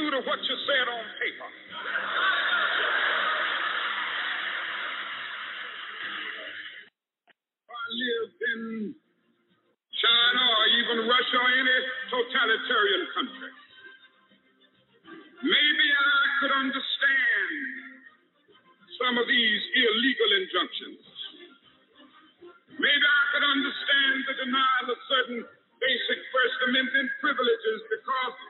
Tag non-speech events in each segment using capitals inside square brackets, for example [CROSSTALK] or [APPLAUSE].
true to what you said on paper. I lived in China or even Russia or any totalitarian country. Maybe I could understand some of these illegal injunctions. Maybe I could understand the denial of certain basic First Amendment privileges because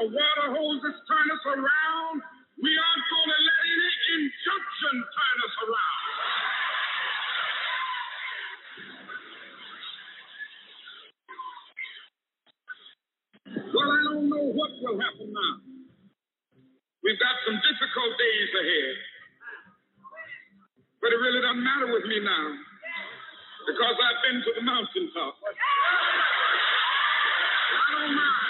Or water hoses turn us around, we aren't going to let any injunction turn us around. Well, I don't know what will happen now. We've got some difficult days ahead. But it really doesn't matter with me now because I've been to the mountaintop. I don't mind.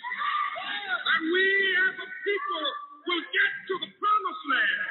we as a people will get to the promised land.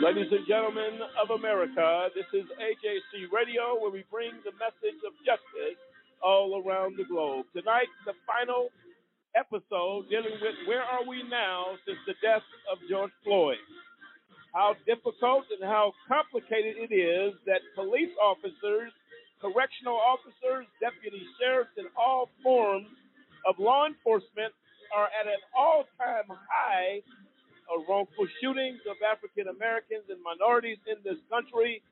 Ladies and gentlemen of America, this is AJC Radio where we bring the message of justice all around the globe. Tonight, the final episode dealing with where are we now since the death of George Floyd. How difficult and how complicated it is that police officers, correctional officers, deputy sheriffs, and all forms of law enforcement are at an all time high of wrongful shootings of African Americans and minorities in this country.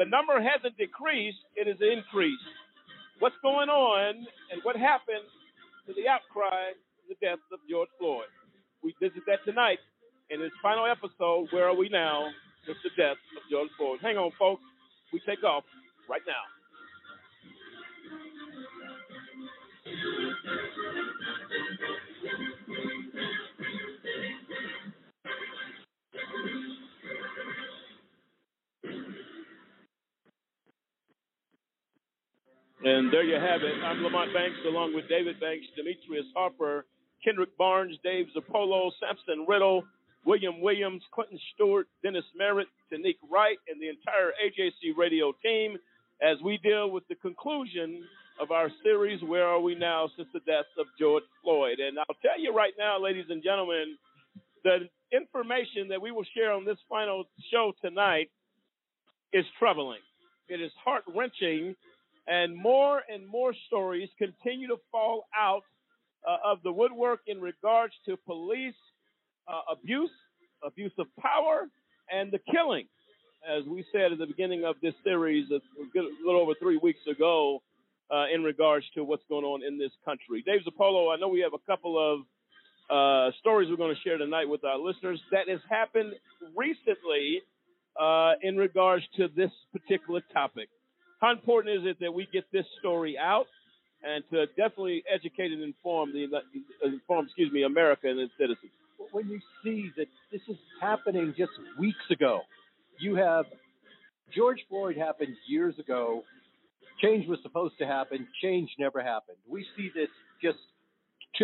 The number hasn't decreased, it has increased. What's going on and what happened to the outcry the death of George Floyd? We visit that tonight in this final episode, Where Are We Now? With the death of George Floyd. Hang on, folks. We take off right now. And there you have it. I'm Lamont Banks, along with David Banks, Demetrius Harper, Kendrick Barnes, Dave Zappolo, Samson Riddle, William Williams, Clinton Stewart, Dennis Merritt, Tanique Wright, and the entire AJC radio team as we deal with the conclusion of our series, Where Are We Now, since the death of George Floyd. And I'll tell you right now, ladies and gentlemen, the information that we will share on this final show tonight is troubling. It is heart wrenching, and more and more stories continue to fall out uh, of the woodwork in regards to police uh, abuse, abuse of power, and the killing. As we said at the beginning of this series, a little over three weeks ago, uh, in regards to what's going on in this country. Dave Zappolo, I know we have a couple of uh, stories we're going to share tonight with our listeners that has happened recently uh, in regards to this particular topic. How important is it that we get this story out and to definitely educate and inform the uh, inform, excuse me, America and its citizens? when you see that this is happening just weeks ago, you have George Floyd happened years ago. Change was supposed to happen. Change never happened. We see this just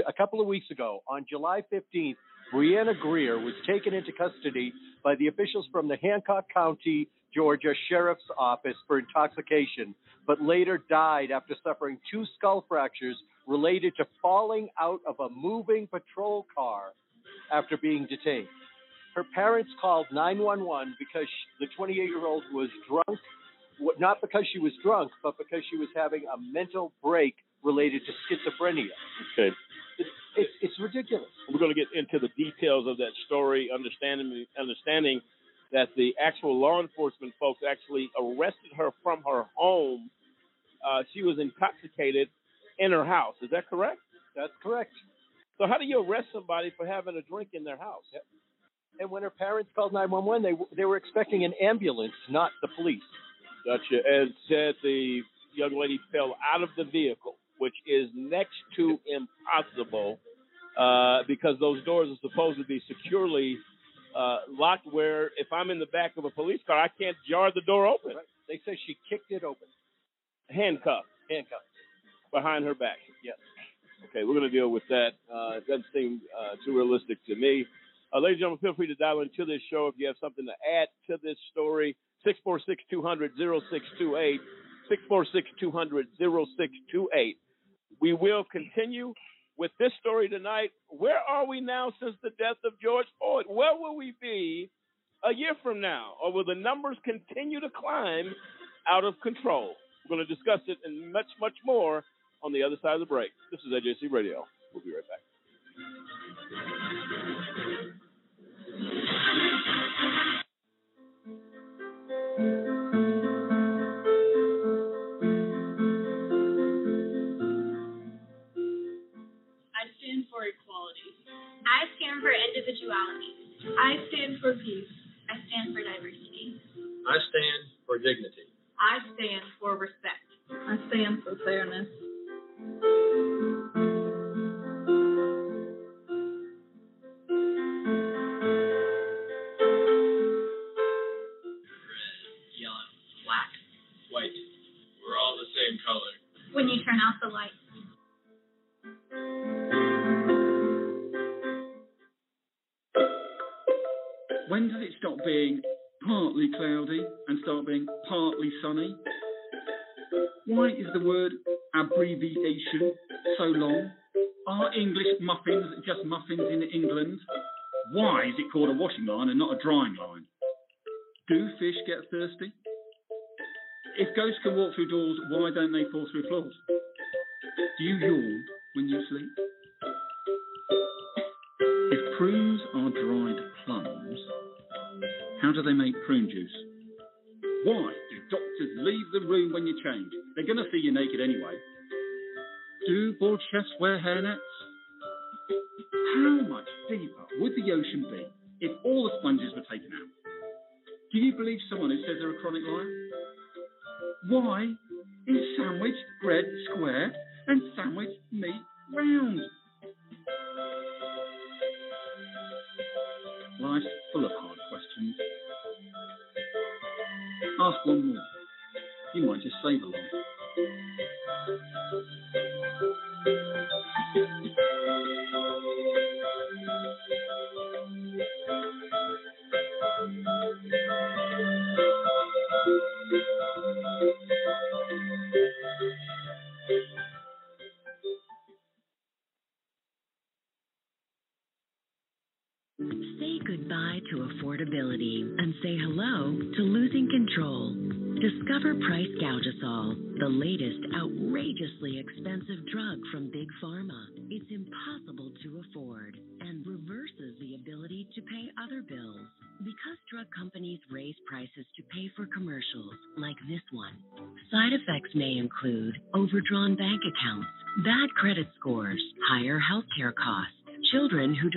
a couple of weeks ago on July 15th. Brianna Grier was taken into custody by the officials from the Hancock County, Georgia Sheriff's Office for intoxication, but later died after suffering two skull fractures related to falling out of a moving patrol car after being detained. Her parents called 911 because the 28 year old was drunk, not because she was drunk, but because she was having a mental break related to schizophrenia. Okay. It's, it's, it's ridiculous. We're going to get into the details of that story, understanding understanding that the actual law enforcement folks actually arrested her from her home. Uh, she was intoxicated in her house. Is that correct? That's correct. So how do you arrest somebody for having a drink in their house? Yep. And when her parents called 911, they they were expecting an ambulance, not the police. Gotcha. And said the young lady fell out of the vehicle, which is next to impossible uh, because those doors are supposed to be securely uh, locked. Where if I'm in the back of a police car, I can't jar the door open. Right. They say she kicked it open. Handcuffed. Handcuffed. Behind her back. Yes. Okay, we're going to deal with that. Uh, it doesn't seem uh, too realistic to me. Uh, ladies and gentlemen, feel free to dial into this show if you have something to add to this story. 646 200 0628. 646 200 0628. We will continue with this story tonight. Where are we now since the death of George Floyd? Where will we be a year from now? Or will the numbers continue to climb out of control? We're going to discuss it and much, much more on the other side of the break. This is AJC Radio. We'll be right back. I stand for individuality. I stand for peace. I stand for diversity. I stand for dignity. I stand for respect. I stand for fairness. England? Why is it called a washing line and not a drying line? Do fish get thirsty? If ghosts can walk through doors, why don't they fall through floors? Do you yawn when you sleep? If prunes are dried plums, how do they make prune juice? Why do doctors leave the room when you change? They're going to see you naked anyway. Do bald chefs wear hairnets? The ocean be if all the sponges were taken out? Do you believe someone who says they're a chronic liar?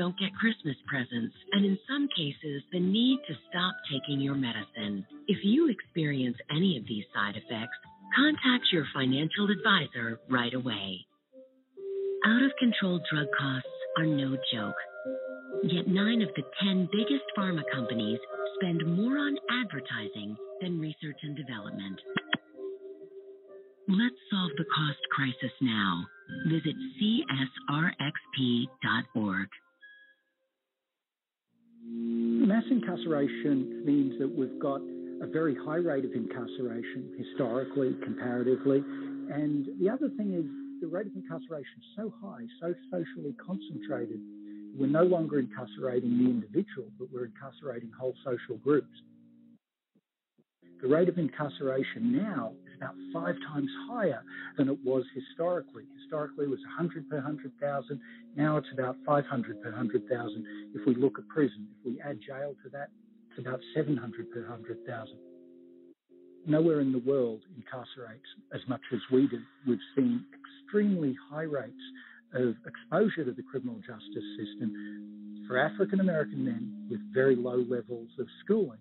Don't get Christmas presents, and in some cases, the need to stop taking your medicine. If you experience any of these side effects, contact your financial advisor right away. Out of control drug costs are no joke. Yet nine of the 10 biggest pharma companies spend more on advertising than research and development. Let's solve the cost crisis now. Visit csrxp.org. Mass incarceration means that we've got a very high rate of incarceration historically, comparatively. And the other thing is the rate of incarceration is so high, so socially concentrated, we're no longer incarcerating the individual, but we're incarcerating whole social groups. The rate of incarceration now about five times higher than it was historically. Historically, it was 100 per 100,000. Now it's about 500 per 100,000. If we look at prison, if we add jail to that, it's about 700 per 100,000. Nowhere in the world incarcerates as much as we do. We've seen extremely high rates of exposure to the criminal justice system for African American men with very low levels of schooling.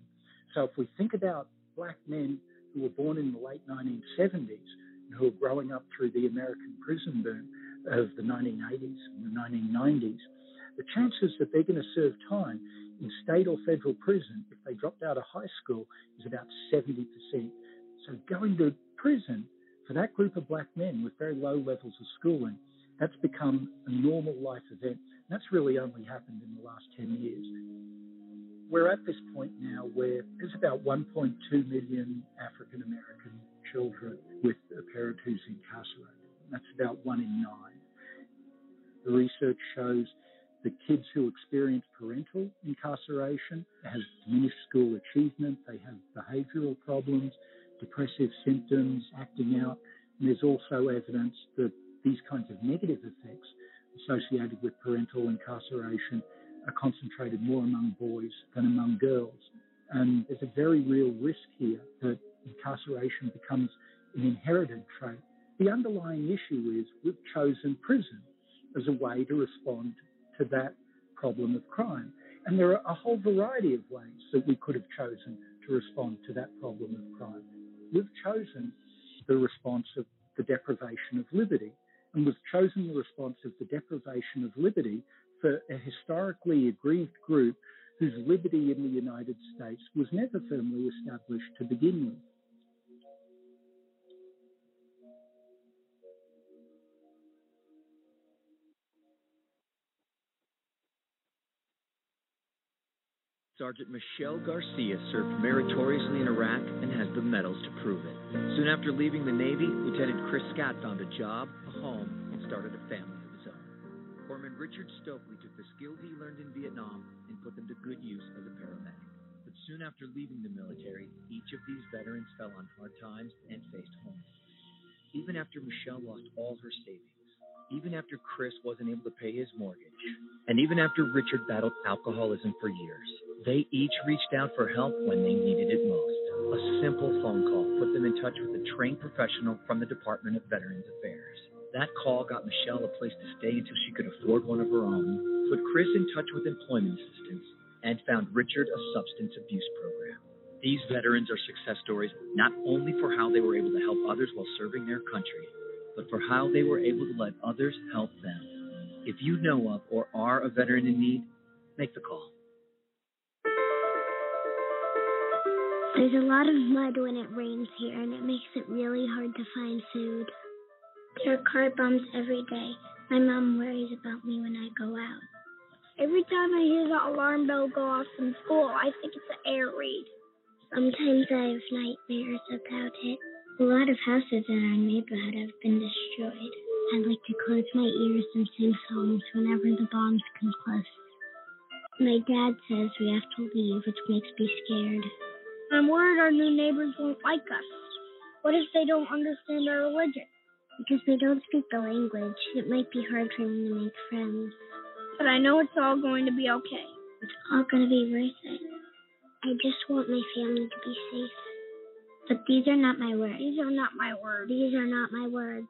So if we think about black men who were born in the late 1970s and who are growing up through the American prison boom of the 1980s and the 1990s, the chances that they're going to serve time in state or federal prison if they dropped out of high school is about 70%. So going to prison for that group of black men with very low levels of schooling, that's become a normal life event. That's really only happened in the last 10 years we're at this point now where there's about 1.2 million African American children with a parent who's incarcerated. That's about one in nine. The research shows that kids who experience parental incarceration have diminished school achievement, they have behavioral problems, depressive symptoms, acting out. And there's also evidence that these kinds of negative effects associated with parental incarceration are concentrated more among boys than among girls. And there's a very real risk here that incarceration becomes an inherited trait. The underlying issue is we've chosen prison as a way to respond to that problem of crime. And there are a whole variety of ways that we could have chosen to respond to that problem of crime. We've chosen the response of the deprivation of liberty. And we've chosen the response of the deprivation of liberty for a historically aggrieved group whose liberty in the United States was never firmly established to begin with. Sergeant Michelle Garcia served meritoriously in Iraq and has the medals to prove it. Soon after leaving the Navy, Lieutenant Chris Scott found a job, a home, and started a family. Corpsman Richard Stokely took the skills he learned in Vietnam and put them to good use as a paramedic. But soon after leaving the military, each of these veterans fell on hard times and faced homelessness. Even after Michelle lost all her savings, even after Chris wasn't able to pay his mortgage, and even after Richard battled alcoholism for years, they each reached out for help when they needed it most. A simple phone call put them in touch with a trained professional from the Department of Veterans Affairs. That call got Michelle a place to stay until she could afford one of her own, put Chris in touch with employment assistance, and found Richard a substance abuse program. These veterans are success stories not only for how they were able to help others while serving their country, but for how they were able to let others help them. If you know of or are a veteran in need, make the call. There's a lot of mud when it rains here, and it makes it really hard to find food. There are car bumps every day. My mom worries about me when I go out. Every time I hear the alarm bell go off from school, I think it's an air raid. Sometimes I have nightmares about it. A lot of houses in our neighborhood have been destroyed. I like to close my ears and sing songs whenever the bombs come close. My dad says we have to leave, which makes me scared. I'm worried our new neighbors won't like us. What if they don't understand our religion? Because we don't speak the language, it might be hard for me to make friends. But I know it's all going to be okay. It's all going to be worth it. I just want my family to be safe. But these are not my words. These are not my words. These are not my words.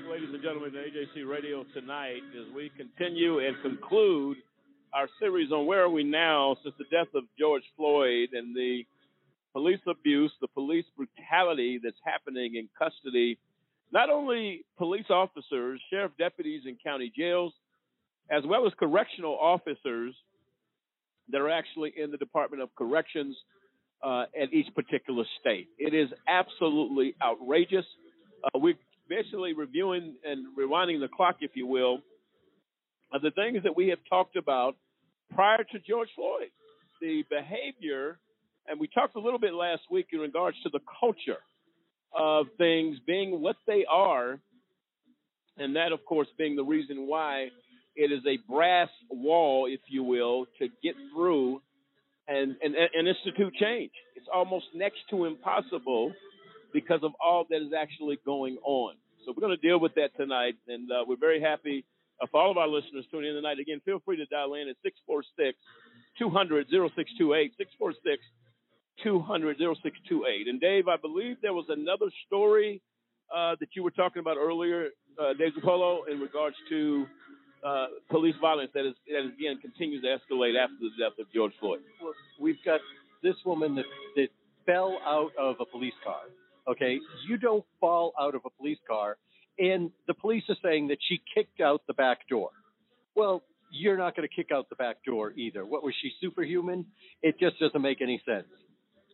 Back, ladies and gentlemen, to AJC Radio tonight as we continue and conclude our series on where are we now since the death of George Floyd and the police abuse, the police brutality that's happening in custody, not only police officers, sheriff deputies in county jails, as well as correctional officers that are actually in the Department of Corrections uh, at each particular state. It is absolutely outrageous. Uh, we're basically reviewing and rewinding the clock, if you will, of the things that we have talked about prior to George Floyd. The behavior, and we talked a little bit last week in regards to the culture of things being what they are, and that, of course, being the reason why it is a brass wall, if you will, to get through and, and, and institute change. It's almost next to impossible because of all that is actually going on. So we're going to deal with that tonight, and uh, we're very happy uh, for all of our listeners tuning in tonight. Again, feel free to dial in at 646 200 0628, 646 200 0628. And Dave, I believe there was another story uh, that you were talking about earlier, uh, Dave Zappolo, in regards to uh, police violence that is that again continues to escalate after the death of George Floyd. We've got this woman that, that fell out of a police car. Okay, you don't fall out of a police car, and the police are saying that she kicked out the back door. Well, you're not going to kick out the back door either. What was she superhuman? It just doesn't make any sense.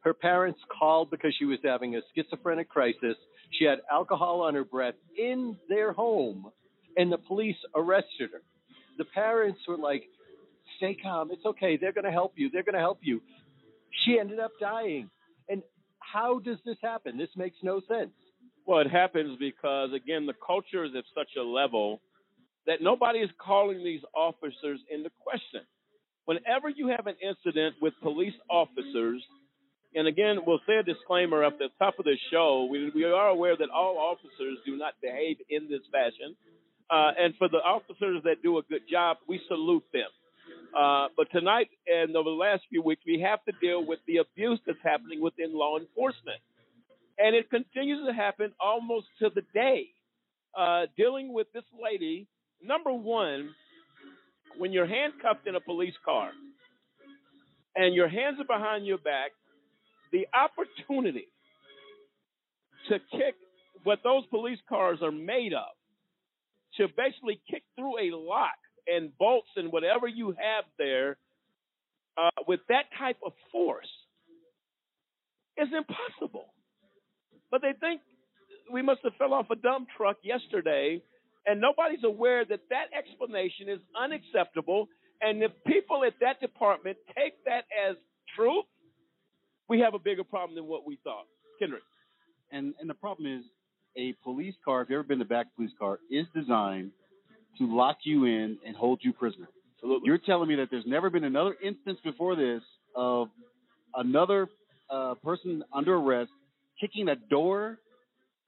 Her parents called because she was having a schizophrenic crisis. She had alcohol on her breath in their home, and the police arrested her. The parents were like, "Stay calm. It's okay. They're going to help you. They're going to help you." She ended up dying. How does this happen? This makes no sense. Well, it happens because again, the culture is at such a level that nobody is calling these officers into question. Whenever you have an incident with police officers, and again, we'll say a disclaimer at the top of the show. We, we are aware that all officers do not behave in this fashion. Uh, and for the officers that do a good job, we salute them. Uh, but tonight and over the last few weeks, we have to deal with the abuse that's happening within law enforcement. And it continues to happen almost to the day. Uh, dealing with this lady, number one, when you're handcuffed in a police car and your hands are behind your back, the opportunity to kick what those police cars are made of, to basically kick through a lock and bolts and whatever you have there uh, with that type of force is impossible. But they think we must have fell off a dump truck yesterday, and nobody's aware that that explanation is unacceptable. And if people at that department take that as truth, we have a bigger problem than what we thought. Kendrick. And and the problem is a police car, if you've ever been the back police car, is designed to lock you in and hold you prisoner. Absolutely. You're telling me that there's never been another instance before this of another uh, person under arrest kicking that door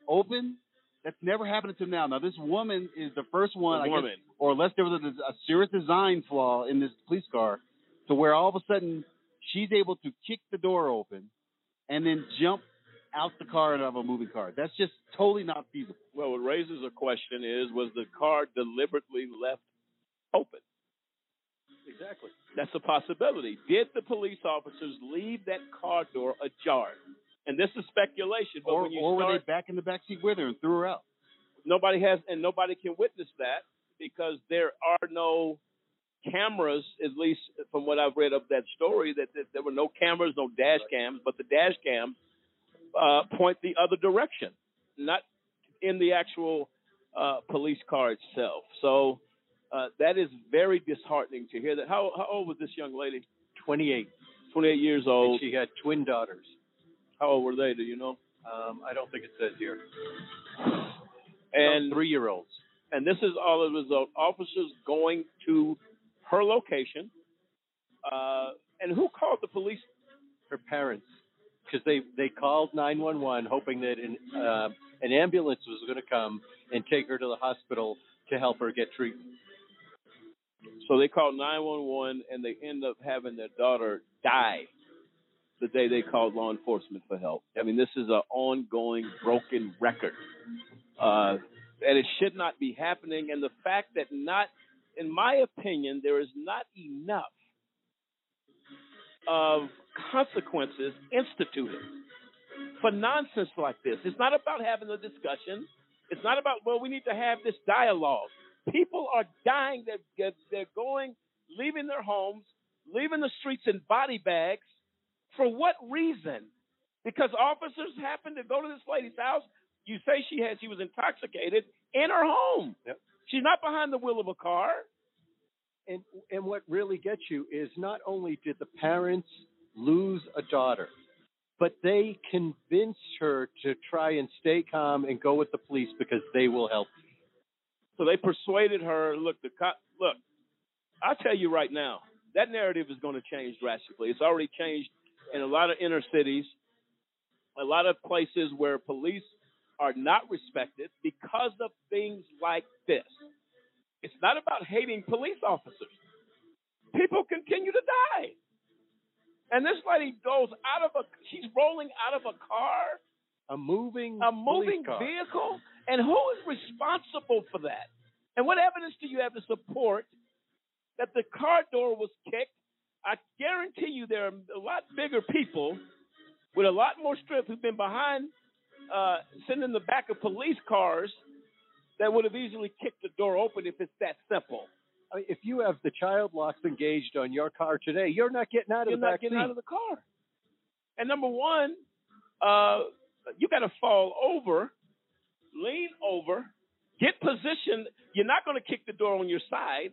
open? That's never happened until now. Now this woman is the first one, The I woman. guess, or unless there was a, a serious design flaw in this police car, to where all of a sudden she's able to kick the door open and then jump out the car and out of a moving car. That's just totally not feasible. Well, what raises a question is was the car deliberately left open? Exactly. That's a possibility. Did the police officers leave that car door ajar? And this is speculation, but Or, when you or were they back in the back seat with her and threw her out? nobody has, and nobody can witness that because there are no cameras, at least from what I've read of that story, that, that there were no cameras, no dash cams, but the dash cams uh, point the other direction, not in the actual uh, police car itself. So uh, that is very disheartening to hear that. How, how old was this young lady? 28. 28 years And old. she had twin daughters. How old were they? Do you know? Um, I don't think it says here. And three year olds. And this is all a result. Officers going to her location. Uh, and who called the police? Her parents, because they they called 911 hoping that an uh, an ambulance was going to come and take her to the hospital to help her get treatment. So they called 911 and they end up having their daughter die the day they called law enforcement for help. I mean, this is an ongoing broken record. Uh, that it should not be happening, and the fact that not, in my opinion, there is not enough of consequences instituted for nonsense like this. It's not about having a discussion. It's not about well, we need to have this dialogue. People are dying. They're, they're, going, leaving their homes, leaving the streets in body bags. For what reason? Because officers happen to go to this lady's house. You say she had she was intoxicated in her home. Yep. She's not behind the wheel of a car. And and what really gets you is not only did the parents lose a daughter, but they convinced her to try and stay calm and go with the police because they will help. you. So they persuaded her. Look, the cop. Look, I'll tell you right now, that narrative is going to change drastically. It's already changed in a lot of inner cities, a lot of places where police are not respected because of things like this. It's not about hating police officers. People continue to die. And this lady goes out of a, she's rolling out of a car, A moving a moving vehicle, and who is responsible for that? And what evidence do you have to support that the car door was kicked? I guarantee you there are a lot bigger people with a lot more strength who've been behind, uh, in the back of police cars that would have easily kicked the door open if it's that simple. I mean, if you have the child locks engaged on your car today, you're not getting out of You're the not back getting seat. out of the car. And number one, uh, you got to fall over, lean over, get positioned. You're not going to kick the door on your side,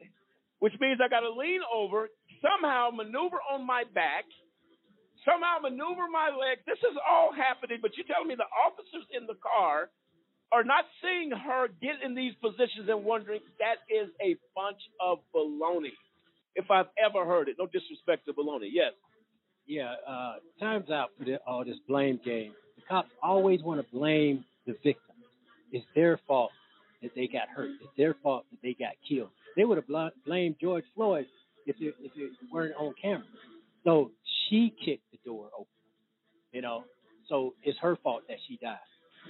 which means I got to lean over, somehow maneuver on my back, somehow maneuver my legs. This is all happening, but you're telling me the officers in the car are not seeing her get in these positions and wondering that is a bunch of baloney. If I've ever heard it, no disrespect to baloney. Yes. Yeah, uh, time's out for the, all this blame game. The cops always want to blame the victim. It's their fault that they got hurt. It's their fault that they got killed. They would have bl- blamed George Floyd if it, if it weren't on camera. So she kicked the door open, you know. So it's her fault that she died.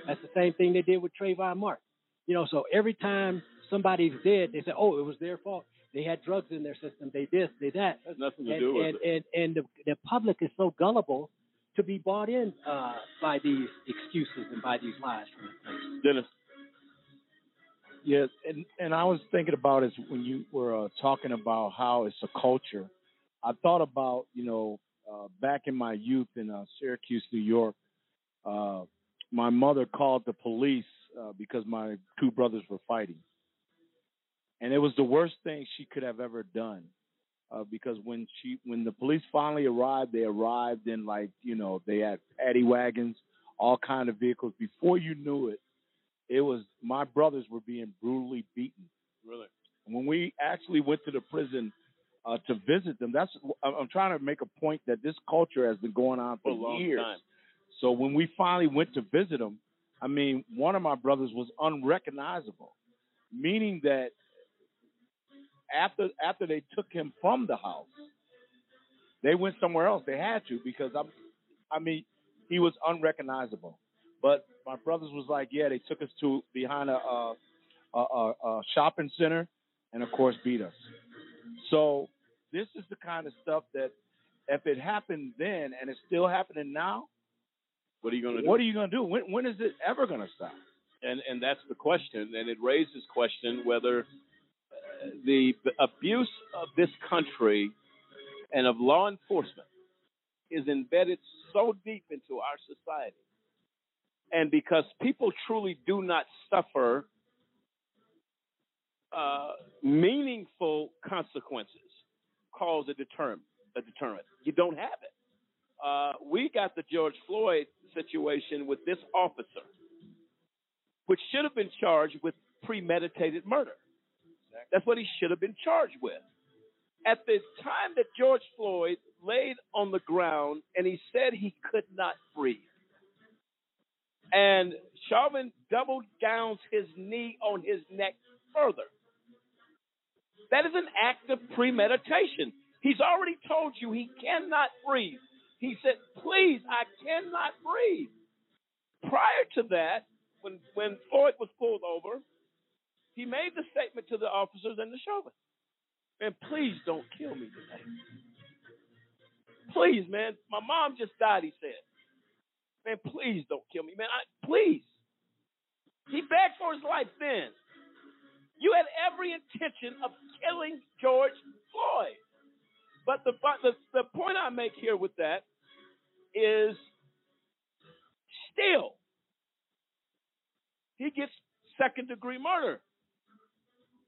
That's the same thing they did with Trayvon Martin. You know, so every time somebody's dead, they say, "Oh, it was their fault. They had drugs in their system. They this, they that." Has nothing to and, do with and, it. and and the the public is so gullible to be bought in uh, by these excuses and by these lies from the police. Dennis. Yes, and and I was thinking about is when you were uh, talking about how it's a culture. I thought about you know uh, back in my youth in uh, Syracuse, New York. My mother called the police uh, because my two brothers were fighting, and it was the worst thing she could have ever done. Uh, because when she when the police finally arrived, they arrived in like you know they had paddy wagons, all kind of vehicles. Before you knew it, it was my brothers were being brutally beaten. Really? When we actually went to the prison uh, to visit them, that's I'm I'm trying to make a point that this culture has been going on For for years. time. So when we finally went to visit them, I mean, one of my brothers was unrecognizable, meaning that after after they took him from the house, they went somewhere else. They had to because I'm, I mean, he was unrecognizable. But my brothers was like, yeah, they took us to behind a, a, a, a shopping center, and of course beat us. So this is the kind of stuff that if it happened then and it's still happening now, What are you going to do? what are you going to do? When when is it ever going to stop? and and that's the question, and it raises question whether uh, the abuse of this country and of law enforcement is embedded so deep into our society, and because people truly do not suffer uh, meaningful consequences, cause a deterrent. A deterrent. You don't have it. Uh, we got the George Floyd situation with this officer which should have been charged with premeditated murder. That's what he should have been charged with. At the time that George Floyd laid on the ground and he said he could not breathe, and Chauvin doubled down his knee on his neck further. That is an act of premeditation. He's already told you he cannot breathe. He said, Please, I cannot breathe. Prior to that, when when Floyd was pulled over, he made the statement to the officers and the Chauvin. Man, please don't kill me today. Please, man. My mom just died, he said. Man, please don't kill me, man. I, please. He begged for his life then. You had every intention of killing George Floyd. But the, but the, the point I make here with that is still, he gets second degree murder.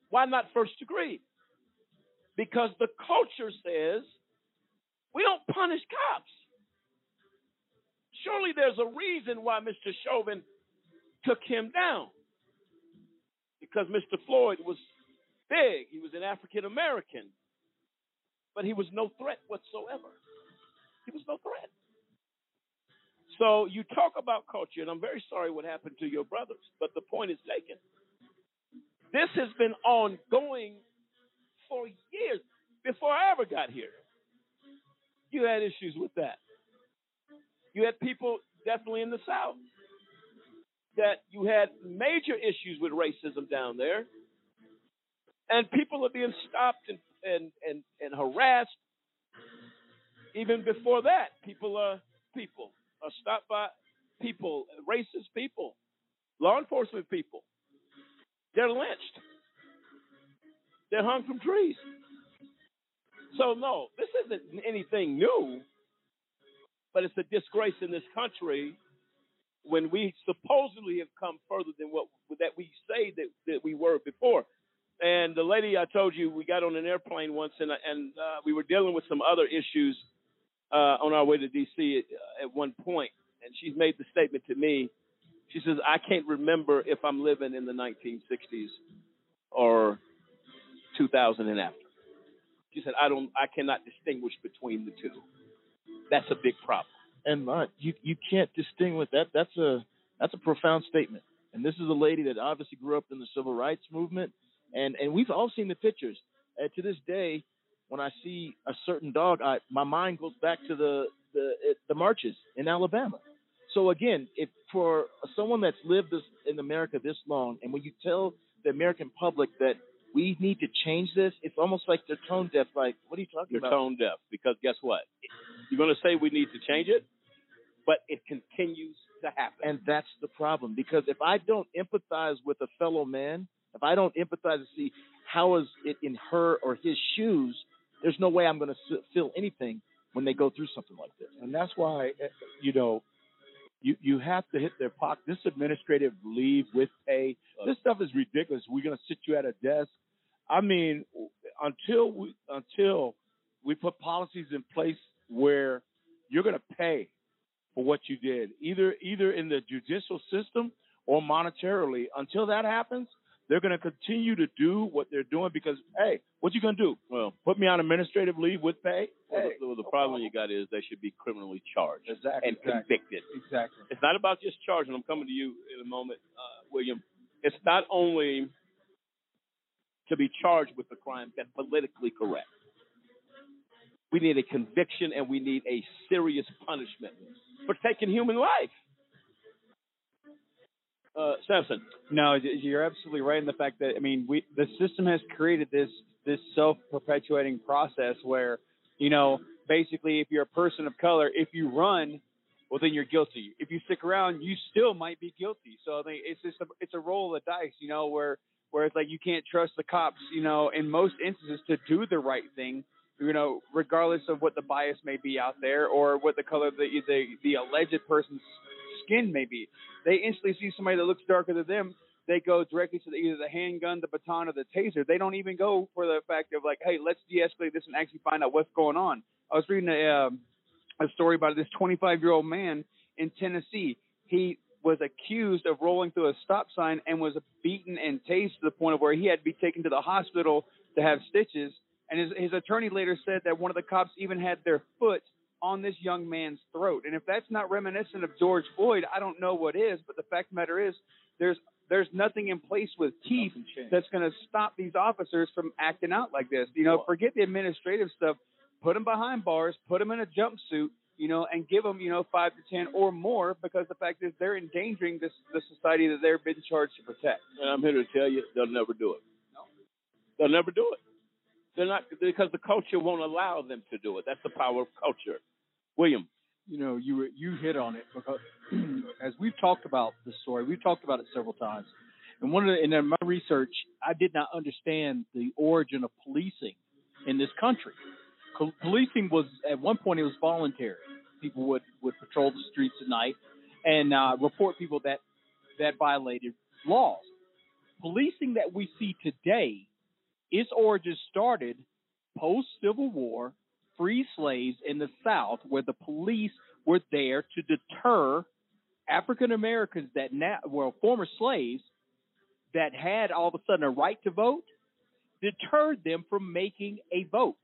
Why not first degree? Because the culture says we don't punish cops. Surely there's a reason why Mr. Chauvin took him down. Because Mr. Floyd was big, he was an African American, but he was no threat whatsoever. He was no threat. So you talk about culture, and I'm very sorry what happened to your brothers, but the point is taken. This has been ongoing for years before I ever got here. You had issues with that. You had people definitely in the South that you had major issues with racism down there, and people are being stopped and and and, and harassed. Even before that, people are people are stopped by people, racist people, law enforcement people. They're lynched. They're hung from trees. So no, this isn't anything new, but it's a disgrace in this country when we supposedly have come further than what that we say that, that we were before. And the lady I told you, we got on an airplane once, and and uh, we were dealing with some other issues uh, on our way to D.C. At, at one point, and she's made the statement to me. She says, "I can't remember if I'm living in the 1960s or 2000 and after." She said, "I don't, I cannot distinguish between the two. That's a big problem." and uh, you you can't distinguish that. That's a that's a profound statement. And this is a lady that obviously grew up in the civil rights movement, and and we've all seen the pictures. And to this day, when I see a certain dog, I my mind goes back to the the uh, the marches in Alabama. So again, if for someone that's lived this in America this long, and when you tell the American public that we need to change this, it's almost like they're tone deaf. Like, what are you talking You're about? tone deaf because guess what? You're going to say we need to change it, but it continues to happen. And that's the problem because if I don't empathize with a fellow man, if I don't empathize and see how is it in her or his shoes, there's no way I'm going to feel anything when they go through something like this. And that's why, eh, you know, you you have to hit their pocket. This administrative leave with pay, this stuff is ridiculous. We're going to sit you at a desk. I mean, until we until we put policies in place where you're going to pay for what you did, either either in the judicial system or monetarily. Until that happens, they're going to continue to do what they're doing because, hey, what you going to do? Well, put me on administrative leave with pay? Well, the, the problem you got is they should be criminally charged Exactly, and convicted. Exactly. It's not about just charging. I'm coming to you in a moment, uh, William. It's not only to be charged with the crime that's politically correct. We need a conviction and we need a serious punishment for taking human life. Uh. No, you're absolutely right in the fact that I mean, we the system has created this this self-perpetuating process where, you know, basically if you're a person of color, if you run, well then you're guilty. If you stick around, you still might be guilty. So I think it's just a, it's a roll of the dice, you know, where where it's like you can't trust the cops, you know, in most instances to do the right thing, you know, regardless of what the bias may be out there or what the color the the, the alleged person's skin may be. They instantly see somebody that looks darker than them. They go directly to the, either the handgun, the baton, or the taser. They don't even go for the fact of like, hey, let's de-escalate this and actually find out what's going on. I was reading a um, a story about this 25 year old man in Tennessee. He was accused of rolling through a stop sign and was beaten and tased to the point of where he had to be taken to the hospital to have stitches. And his, his attorney later said that one of the cops even had their foot on this young man's throat. And if that's not reminiscent of George Floyd, I don't know what is. But the fact of the matter is, there's there's nothing in place with teeth that's going to stop these officers from acting out like this. You know, forget the administrative stuff. Put them behind bars. Put them in a jumpsuit. you know, and give them, you know, five to ten or more because the fact is they're endangering this the society that they've been charged to protect. And I'm here to tell you, they'll never do it. No. They'll never do it. They're not because the culture won't allow them to do it. That's the power of culture. William. You know, you were- you hit on it because [CLEARS THROAT] as we've talked about the story, we've talked about it several times. And one of the, in my research, I did not understand the origin of policing in this country. Co- policing was at one point it was voluntary. People would would patrol the streets at night and uh, report people that that violated laws. Policing that we see today, its origins started post Civil War, free slaves in the South, where the police were there to deter African Americans that now well former slaves that had all of a sudden a right to vote, deterred them from making a vote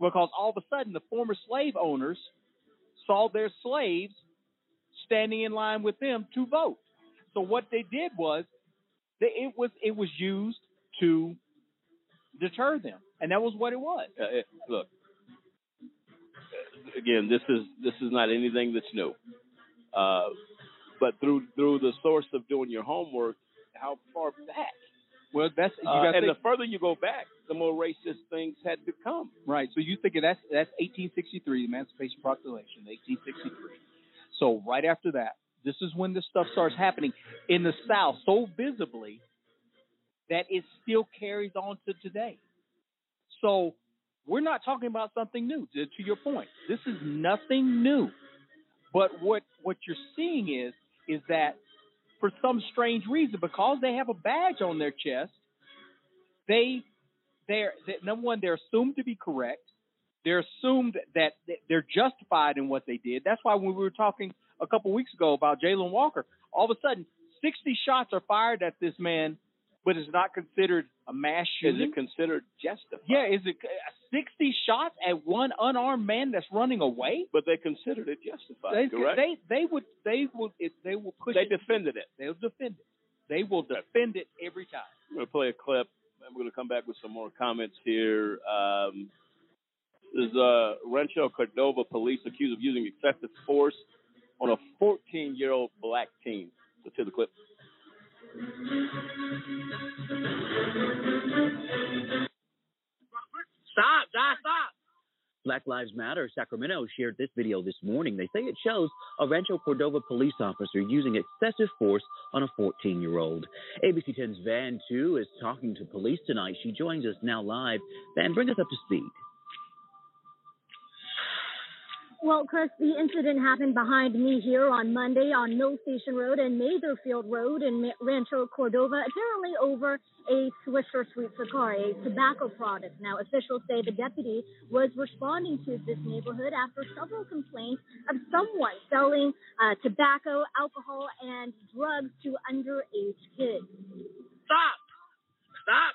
because all of a sudden the former slave owners saw their slaves standing in line with them to vote. So what they did was it was it was used to deter them, and that was what it was. Uh, it- look, again, this is this is not anything that's new. Uh, but through through the source of doing your homework, how far back? Well, that's you Uh, and to the further you go back, the more racist things had become. Right. So you think that's that's 1863, the Emancipation Proclamation, 1863. So right after that, this is when this stuff starts happening in the South so visibly that it still carries on to today. So we're not talking about something new. To, to your point, this is nothing new. But what what you're seeing is is that for some strange reason, because they have a badge on their chest, they they're that number one they're assumed to be correct. They're assumed that they're justified in what they did. That's why when we were talking a couple weeks ago about Jayland Walker, all of a sudden 60 shots are fired at this man, but it's not considered a mass shooting. Is it considered justified? yeah, is it uh, 60 shots at one unarmed man that's running away? But they considered it justified. They, correct? they they would they would if they will push They it, defended it. they'll defend it. They will defend it every time. I'm to play a clip. and We're going to come back with some more comments here. Um, this is uh, Rancho Cordova police accused of using excessive force on a 14-year-old black teen. Let's hear the clip. Stop, stop, stop. Black Lives Matter Sacramento shared this video this morning. They say it shows a Rancho Cordova police officer using excessive force on a 14 year old. ABC 10's Van Tieu is talking to police tonight. She joins us now live. Van, bring us up to speed. Well, Chris, the incident happened behind me here on Monday on Mill Station Road and Matherfield Road in Rancho Cordova, apparently over a Swisher Sweet Cigar, a tobacco product. Now, officials say the deputy was responding to this neighborhood after several complaints of someone selling uh, tobacco, alcohol, and drugs to underage kids. Stop! Stop!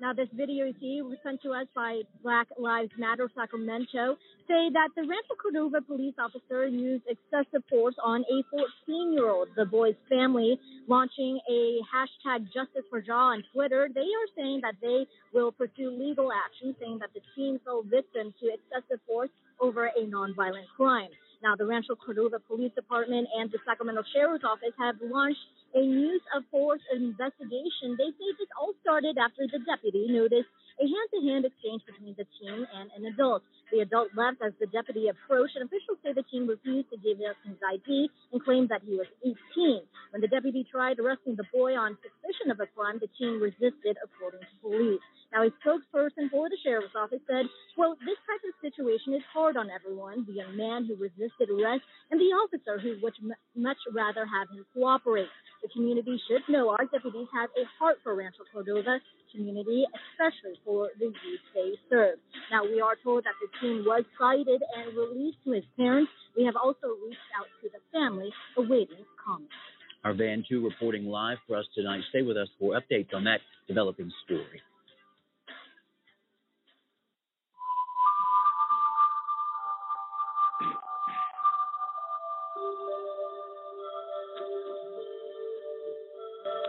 Now, this video you see was sent to us by Black Lives Matter Sacramento say that the Rancho Cordova police officer used excessive force on a 14 year old. The boy's family launching a hashtag justice for Jaw on Twitter. They are saying that they will pursue legal action, saying that the teen fell victim to excessive force over a nonviolent crime. Now, the Rancho Cordova Police Department and the Sacramento Sheriff's Office have launched a use of force investigation. They say this all started after the deputy noticed a hand-to-hand exchange between the teen and an adult. The adult left as the deputy approached, and officials say the teen refused to give up his ID and claimed that he was 18. When the deputy tried arresting the boy on suspicion of a crime, the teen resisted, according to police. Now, a spokesperson for the sheriff's office said, quote, this type of situation is hard on everyone, the young man who resisted arrest and the officer who would much rather have him cooperate. The community should know our deputies have a heart for Rancho Cordova community, especially for the youth they serve. Now, we are told that the teen was cited and released to his parents. We have also reached out to the family, awaiting comments. Our Van Tieu reporting live for us tonight. Stay with us for updates on that developing story.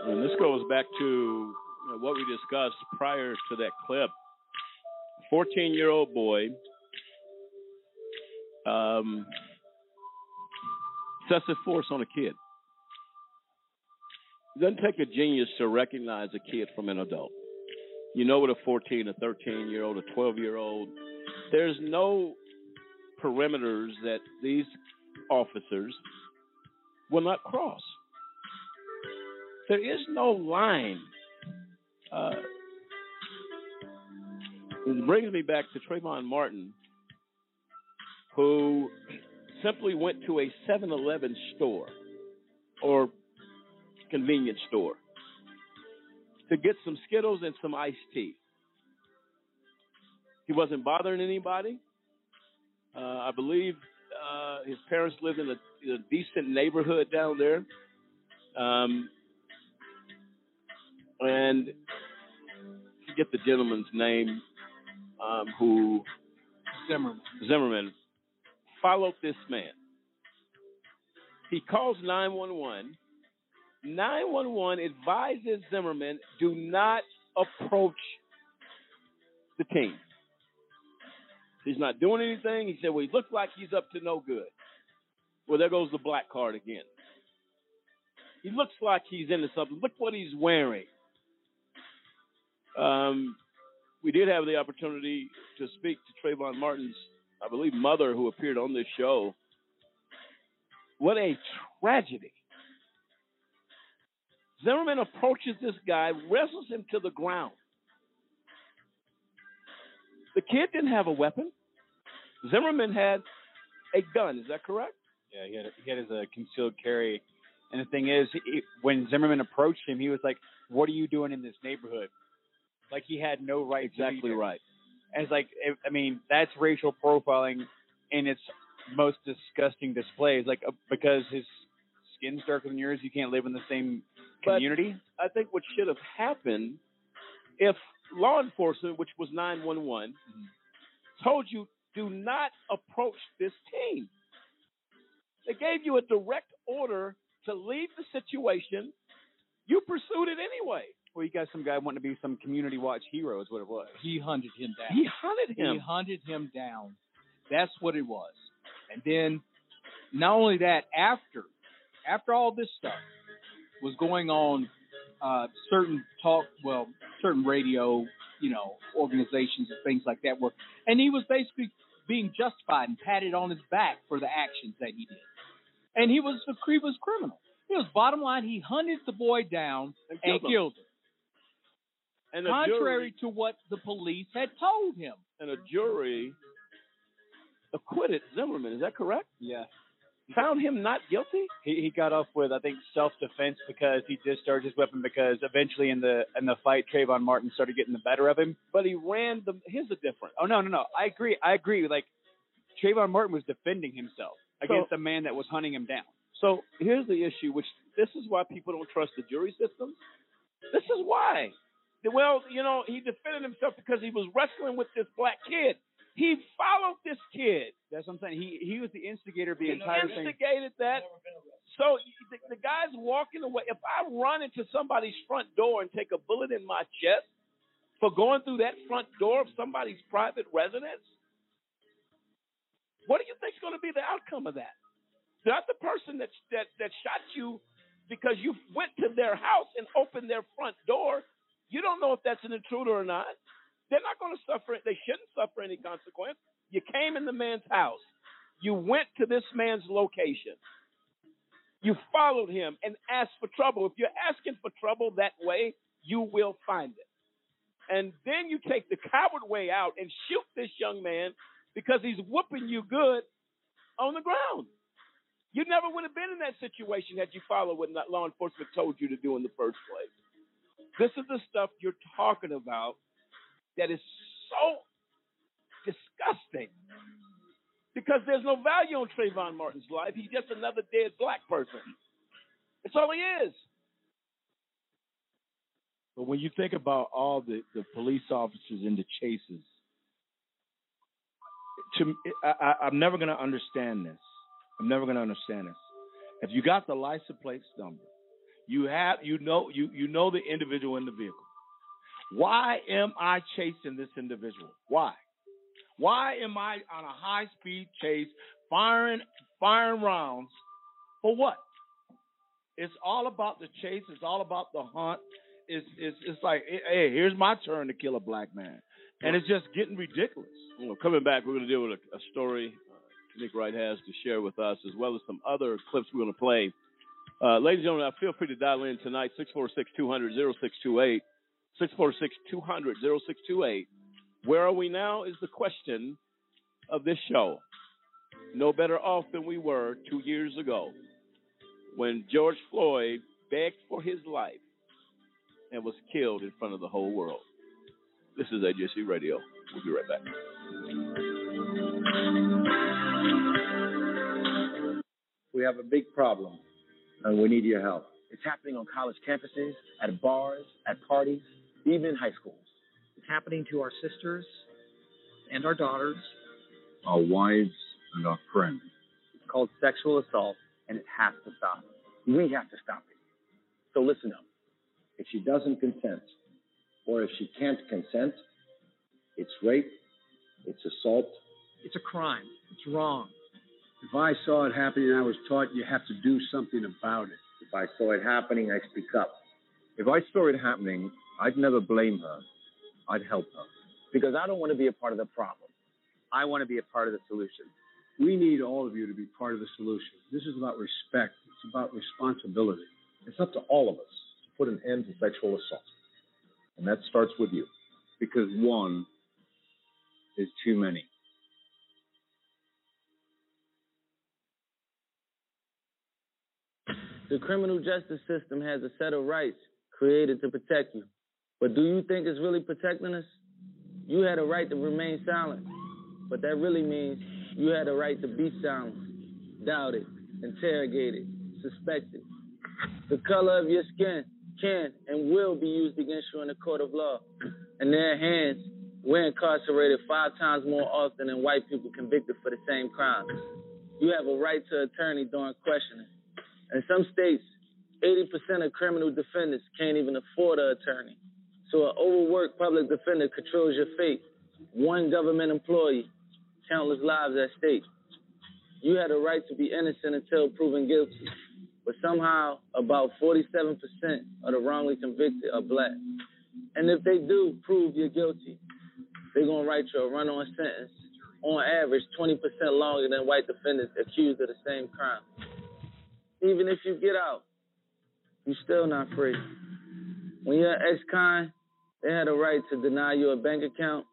And this goes back to what we discussed prior to that clip. 14 year old boy um, Excessive force on a kid. It doesn't take a genius to recognize a kid from an adult. You know what a 14, a 13 year old, a 12 year old, there's no perimeters that these officers will not cross. There is no line. Uh, it brings me back to Trayvon Martin, who simply went to a 7 Eleven store or convenience store to get some Skittles and some iced tea. He wasn't bothering anybody. Uh, I believe uh, his parents lived in a, in a decent neighborhood down there. Um, and forget the gentleman's name um, who Zimmerman. Zimmerman followed this man. He calls 911. 911 advises Zimmerman do not approach the team. He's not doing anything. He said, well, he looks like he's up to no good. Well, there goes the black card again. He looks like he's into something. Look what he's wearing. Um, we did have the opportunity to speak to Trayvon Martin's, I believe, mother who appeared on this show. What a tragedy. Zimmerman approaches this guy, wrestles him to the ground. The kid didn't have a weapon. Zimmerman had a gun. Is that correct? Yeah, he had he had his uh, concealed carry. And the thing is, he, when Zimmerman approached him, he was like, "What are you doing in this neighborhood?" Like he had no right. Exactly right. And it's like, it, I mean, that's racial profiling in its most disgusting displays. Like uh, because his skin's darker than yours, you can't live in the same But community. I think what should have happened if law enforcement, which was 911, told you do not approach this team. They gave you a direct order to leave the situation. You pursued it anyway. Well, you got some guy wanting to be some community watch hero is what it was. He hunted him down. He hunted him. He hunted him down. That's what it was. And then, not only that, after after all this stuff was going on, uh, certain talk, well, certain radio, you know, organizations and things like that were, and he was basically being justified and patted on his back for the actions that he did. And he was a he was criminal. He was bottom line. He hunted the boy down And and him. killed him, And contrary jury, to what the police had told him. and a jury acquitted Zimmerman. Is that correct? Yeah. Found him not guilty. He he got off with I think self defense because he discharged his weapon because eventually in the in the fight Trayvon Martin started getting the better of him. But he ran the. Here's the difference. Oh no no no I agree I agree like Trayvon Martin was defending himself against the man that was hunting him down. So here's the issue, which this is why people don't trust the jury system. This is why. Well, you know, he defended himself because he was wrestling with this black kid. He followed this kid. That's what I'm saying. He he was the instigator of the He entire thing. instigated that. So the, the guy's walking away. If I run into somebody's front door and take a bullet in my chest for going through that front door of somebody's private residence, what do you think's going to be the outcome of that? Not the person that that that shot you because you went to their house and opened their front door. You don't know if that's an intruder or not. They're not going to suffer. They shouldn't suffer any consequence. You came in the man's house. You went to this man's location. You followed him and asked for trouble. If you're asking for trouble that way, you will find it. And then you take the coward way out and shoot this young man because he's whooping you good on the ground. You never would have been in that situation had you followed what law enforcement told you to do in the first place. This is the stuff you're talking about that is so disgusting because there's no value on Trayvon Martin's life. He's just another dead black person. That's all he is. But when you think about all the, the police officers in the chases, to I, I, I'm never going to understand this. I'm never going to understand this. If you got the license plate number, you have you know you you know the individual in the vehicle. Why am I chasing this individual? Why? Why am I on a high speed chase, firing firing rounds For what? It's all about the chase. It's all about the hunt. It's it's it's like, hey, here's my turn to kill a black man, and it's just getting ridiculous. Well, coming back, we're going to deal with a, a story uh, Nick Wright has to share with us, as well as some other clips we're going to play. Uh, ladies and gentlemen, feel free to dial in tonight, 646 200 0628. 646 200 0628. Where are we now is the question of this show. No better off than we were two years ago when George Floyd begged for his life and was killed in front of the whole world. This is AJC Radio. We'll be right back. We have a big problem, and we need your help. It's happening on college campuses, at bars, at parties, even in high schools. It's happening to our sisters and our daughters. Our wives and our friends. It's called sexual assault, and it has to stop. We have to stop it. So listen up. If she doesn't consent, or if she can't consent, it's rape, it's assault. It's a crime. It's wrong. If I saw it happening and I was taught you have to do something about it. If I saw it happening, I speak up. If I saw it happening, I'd never blame her. I'd help her. Because I don't want to be a part of the problem. I want to be a part of the solution. We need all of you to be part of the solution. This is about respect. It's about responsibility. It's up to all of us to put an end to sexual assault. And that starts with you. Because one is too many. The criminal justice system has a set of rights created to protect you. But do you think it's really protecting us? You had a right to remain silent, but that really means you had a right to be silent, doubted, interrogated, suspected. The color of your skin can and will be used against you in a court of law. In their hands, we're incarcerated five times more often than white people convicted for the same crimes. You have a right to attorney during questioning. In some states, 80% of criminal defendants can't even afford an attorney. So an overworked public defender controls your fate. One government employee, countless lives at stake. You had a right to be innocent until proven guilty. But somehow, about 47% of the wrongly convicted are black. And if they do prove you're guilty, they're going to write you a run on sentence, on average, 20% longer than white defendants accused of the same crime. Even if you get out, you're still not free. When you're an ex con, they had a right to deny you a bank account,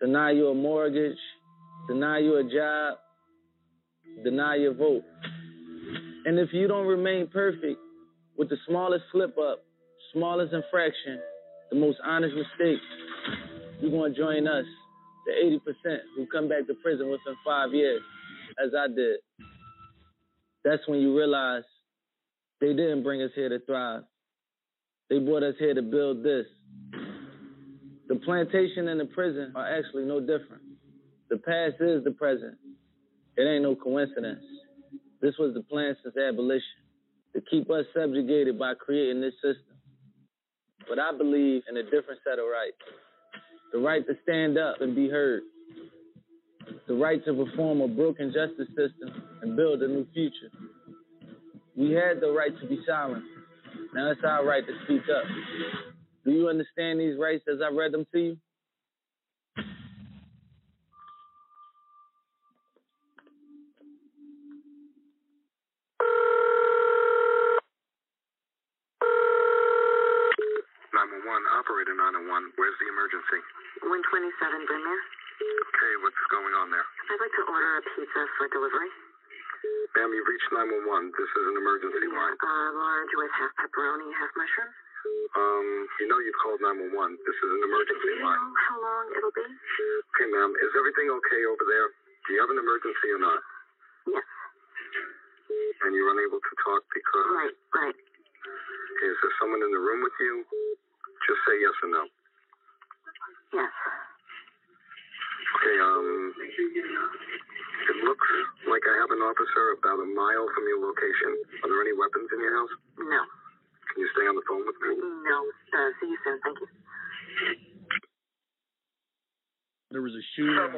deny you a mortgage, deny you a job, deny your vote. And if you don't remain perfect with the smallest slip up, smallest infraction, the most honest mistake, you're going to join us, the 80% who come back to prison within five years, as I did. That's when you realize they didn't bring us here to thrive. They brought us here to build this. The plantation and the prison are actually no different. The past is the present. It ain't no coincidence. This was the plan since abolition to keep us subjugated by creating this system. But I believe in a different set of rights the right to stand up and be heard, the right to reform a broken justice system and build a new future. We had the right to be silent. Now it's our right to speak up. Do you understand these rights as I read them to you? Operator 901, where's the emergency? 127 Brynmere. Okay, what's going on there? I'd like to order a pizza for delivery. Ma'am, you've reached 911. This is an emergency line. Uh, large with half pepperoni, half mushroom. Um, you know you've called 911. This is an emergency Do you line. know how long it'll be? Okay, ma'am, is everything okay over there? Do you have an emergency or not? Yes. And you're unable to talk because. Right, right. Okay, is there someone in the room with you? Just say yes or no. Yes. Okay, um, it looks like I have an officer about a mile from your location. Are there any weapons in your house? No. Can you stay on the phone with me? No. Uh, see you soon. Thank you. There was a shooter.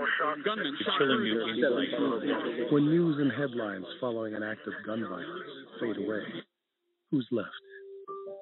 Gunman shot through When news and headlines following an act of gun violence fade away, who's left?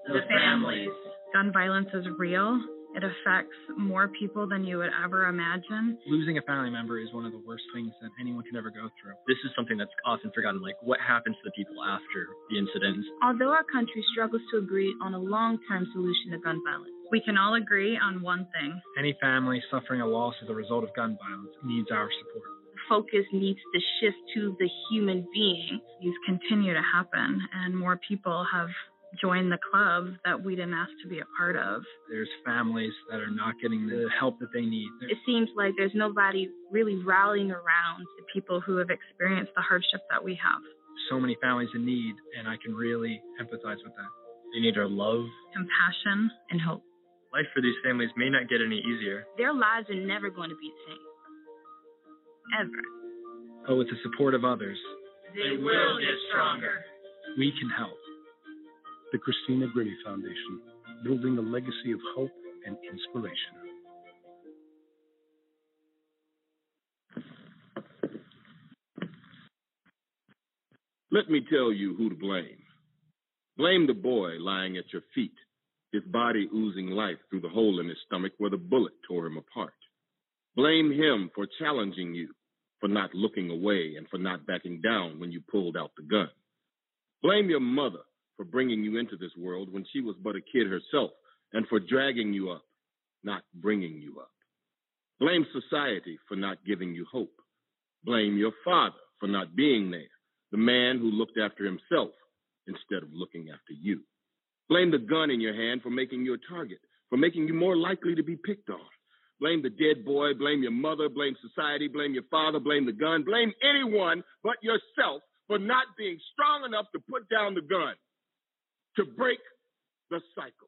The families. Gun violence is real. It affects more people than you would ever imagine. Losing a family member is one of the worst things that anyone can ever go through. This is something that's often forgotten. Like, what happens to the people after the incident? Although our country struggles to agree on a long term solution to gun violence, we can all agree on one thing. Any family suffering a loss as a result of gun violence needs our support. Focus needs to shift to the human being. These continue to happen, and more people have joined the club that we didn't ask to be a part of. There's families that are not getting the help that they need. It seems like there's nobody really rallying around the people who have experienced the hardship that we have. So many families in need, and I can really empathize with that. They need our love, Compassion and hope. Life for these families may not get any easier, Their lives are never going to be the same. Ever. but with the support of others, They will get stronger. we can help. The Christina Grimmie Foundation, building a legacy of hope and inspiration. Let me tell you who to blame. Blame the boy lying at your feet, his body oozing life through the hole in his stomach where the bullet tore him apart. Blame him for challenging you, for not looking away, and for not backing down when you pulled out the gun. Blame your mother for bringing you into this world when she was but a kid herself, and for dragging you up, not bringing you up. Blame society for not giving you hope. Blame your father for not being there, the man who looked after himself instead of looking after you. Blame the gun in your hand for making you a target, for making you more likely to be picked on. Blame the dead boy, blame your mother, blame society, blame your father, blame the gun, blame anyone but yourself for not being strong enough to put down the gun, to break the cycle.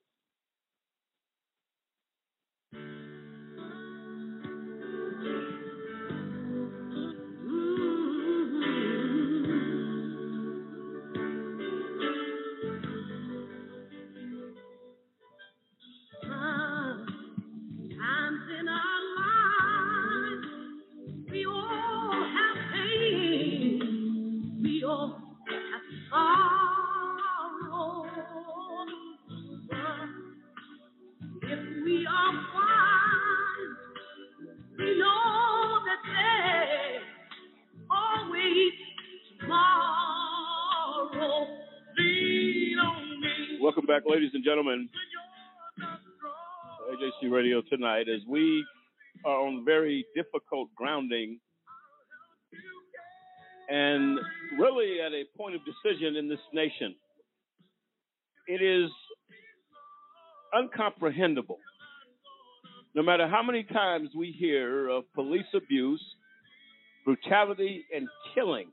Back, ladies and gentlemen. AJC Radio tonight as we are on very difficult grounding and really at a point of decision in this nation. It is uncomprehendable. No matter how many times we hear of police abuse, brutality, and killing,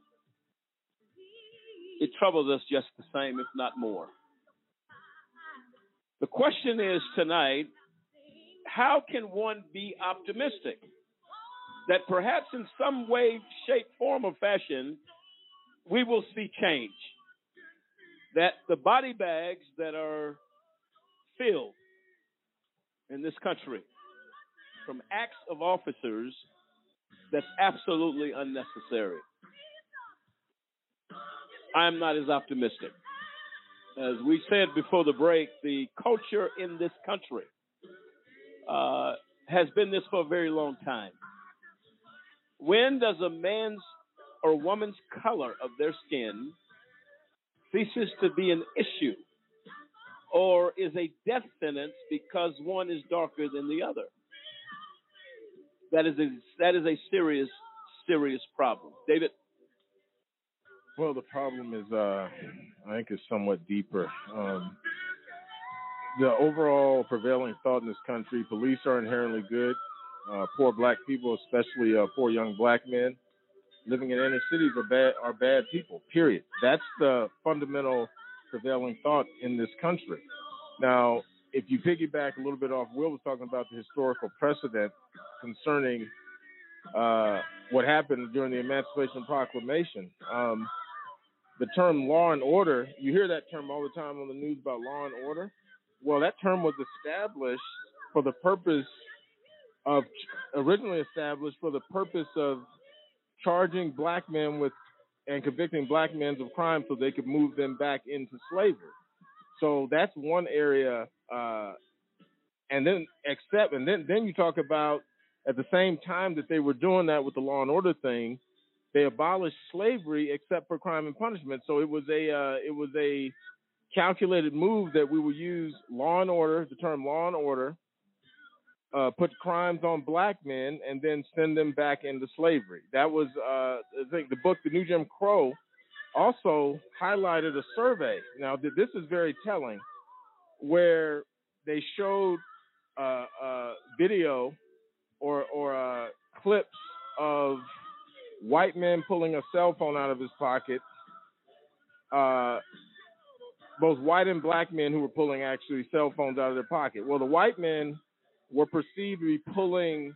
it troubles us just the same, if not more. The question is tonight how can one be optimistic that perhaps in some way, shape, form, or fashion, we will see change? That the body bags that are filled in this country from acts of officers that's absolutely unnecessary. I'm not as optimistic. As we said before the break, the culture in this country uh, has been this for a very long time. When does a man's or woman's color of their skin ceases to be an issue or is a death sentence because one is darker than the other? That is a, that is a serious, serious problem. David? Well, the problem is, uh, I think, is somewhat deeper. Um, the overall prevailing thought in this country: police are inherently good. Uh, poor black people, especially uh, poor young black men living in inner cities, are bad are bad people. Period. That's the fundamental prevailing thought in this country. Now, if you piggyback a little bit off, Will was talking about the historical precedent concerning uh, what happened during the Emancipation Proclamation. Um, the term law and order, you hear that term all the time on the news about law and order. Well, that term was established for the purpose of originally established for the purpose of charging black men with and convicting black men of crime so they could move them back into slavery. So that's one area. Uh, and then except and then then you talk about at the same time that they were doing that with the law and order thing, they abolished slavery except for crime and punishment. So it was a uh, it was a calculated move that we would use law and order, the term law and order, uh, put crimes on black men, and then send them back into slavery. That was, uh, I think, the book, The New Jim Crow, also highlighted a survey. Now, this is very telling, where they showed uh, uh, video or or uh, clips of white men pulling a cell phone out of his pocket. Uh, both white and black men who were pulling actually cell phones out of their pocket. Well, the white men were perceived to be pulling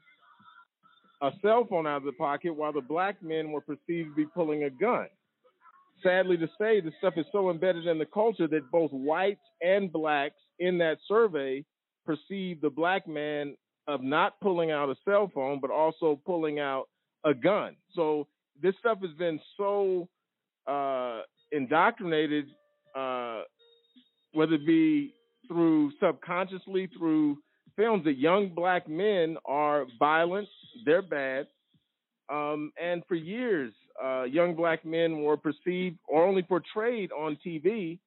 a cell phone out of the pocket, while the black men were perceived to be pulling a gun. Sadly to say, this stuff is so embedded in the culture that both whites and blacks in that survey perceived the black man of not pulling out a cell phone, but also pulling out a gun. So this stuff has been so uh, indoctrinated, uh, whether it be through subconsciously through films, that young black men are violent, they're bad, um, and for years, uh, young black men were perceived or only portrayed on TV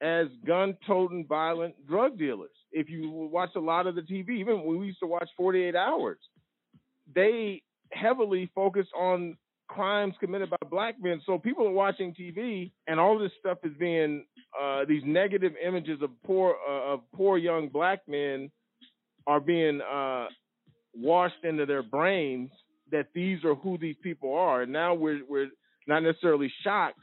as gun-toting, violent drug dealers. If you watch a lot of the TV, even when we used to watch 48 Hours, they heavily focused on crimes committed by black men. So people are watching TV, and all this stuff is being uh, these negative images of poor uh, of poor young black men are being uh, washed into their brains that these are who these people are. And now we're we're not necessarily shocked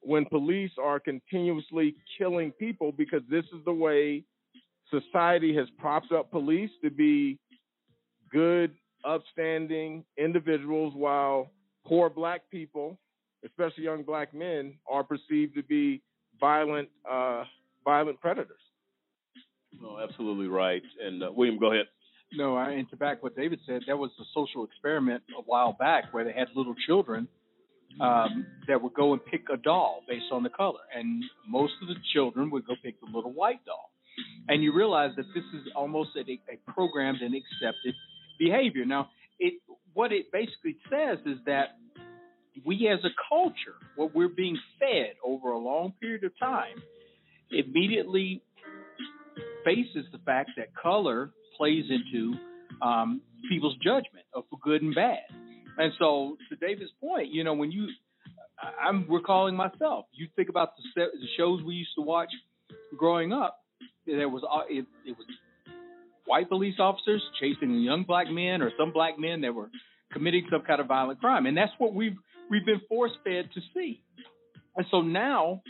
when police are continuously killing people because this is the way society has propped up police to be good, upstanding individuals, while poor black people, especially young black men, are perceived to be violent, uh, violent predators. No, absolutely right. And uh, William, go ahead. No, I, and to back what David said, that was a social experiment a while back where they had little children um, that would go and pick a doll based on the color, and most of the children would go pick the little white doll. And you realize that this is almost a, a programmed and accepted behavior. Now, it what it basically says is that we as a culture, what we're being fed over a long period of time, immediately faces the fact that color plays into um, people's judgment of good and bad. And so, to David's point, you know, when you, I'm recalling myself. You think about the, the shows we used to watch growing up. There was uh, it, it was white police officers chasing young black men or some black men that were committing some kind of violent crime, and that's what we've we've been force fed to see. And so now,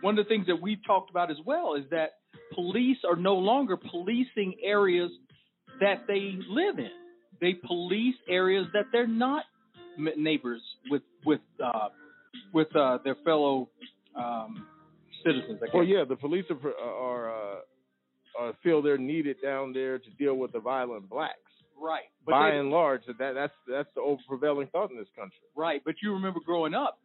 one of the things that we've talked about as well is that police are no longer policing areas that they live in. They police areas that they're not neighbors with with uh, with uh, their fellow um, citizens. Well, yeah, the police are, are uh, uh, feel they're needed down there to deal with the violent blacks. Right. By they- and large, that that's that's the over prevailing thought in this country. Right, but you remember growing up,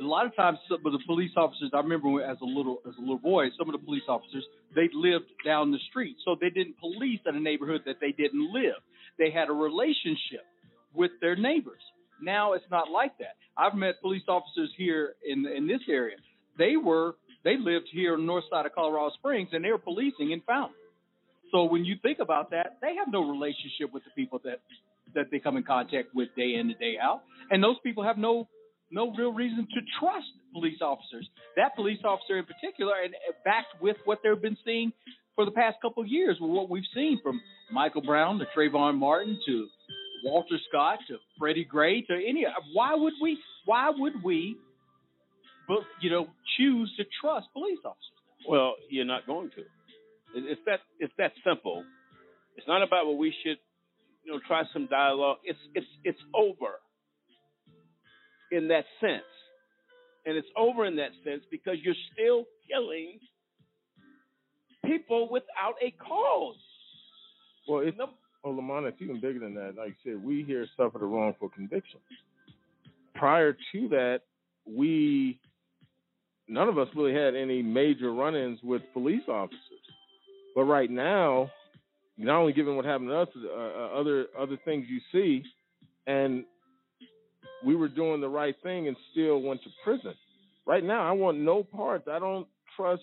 a lot of times some of the police officers. I remember when- as a little as a little boy, some of the police officers they lived down the street, so they didn't police in a neighborhood that they didn't live. They had a relationship with their neighbors. Now it's not like that. I've met police officers here in in this area. They were they lived here on the north side of Colorado Springs, and they were policing in Fountain. So when you think about that, they have no relationship with the people that that they come in contact with day in and day out, and those people have no no real reason to trust police officers. That police officer in particular, and backed with what they've been seeing for the past couple of years, what we've seen from Michael Brown to Trayvon Martin to Walter Scott to Freddie Gray to any. Why would we? Why would we? But you know, choose to trust police officers. Well, you're not going to. It's that it's that simple. It's not about what we should, you know, try some dialogue. It's it's it's over in that sense, and it's over in that sense because you're still killing people without a cause. Well, it's no, Oh, Lamont, it's even bigger than that. Like I said, we here suffered a wrongful conviction. Prior to that, we none of us really had any major run-ins with police officers. But right now, not only given what happened to us, uh, uh, other other things you see, and we were doing the right thing and still went to prison. Right now, I want no parts. I don't trust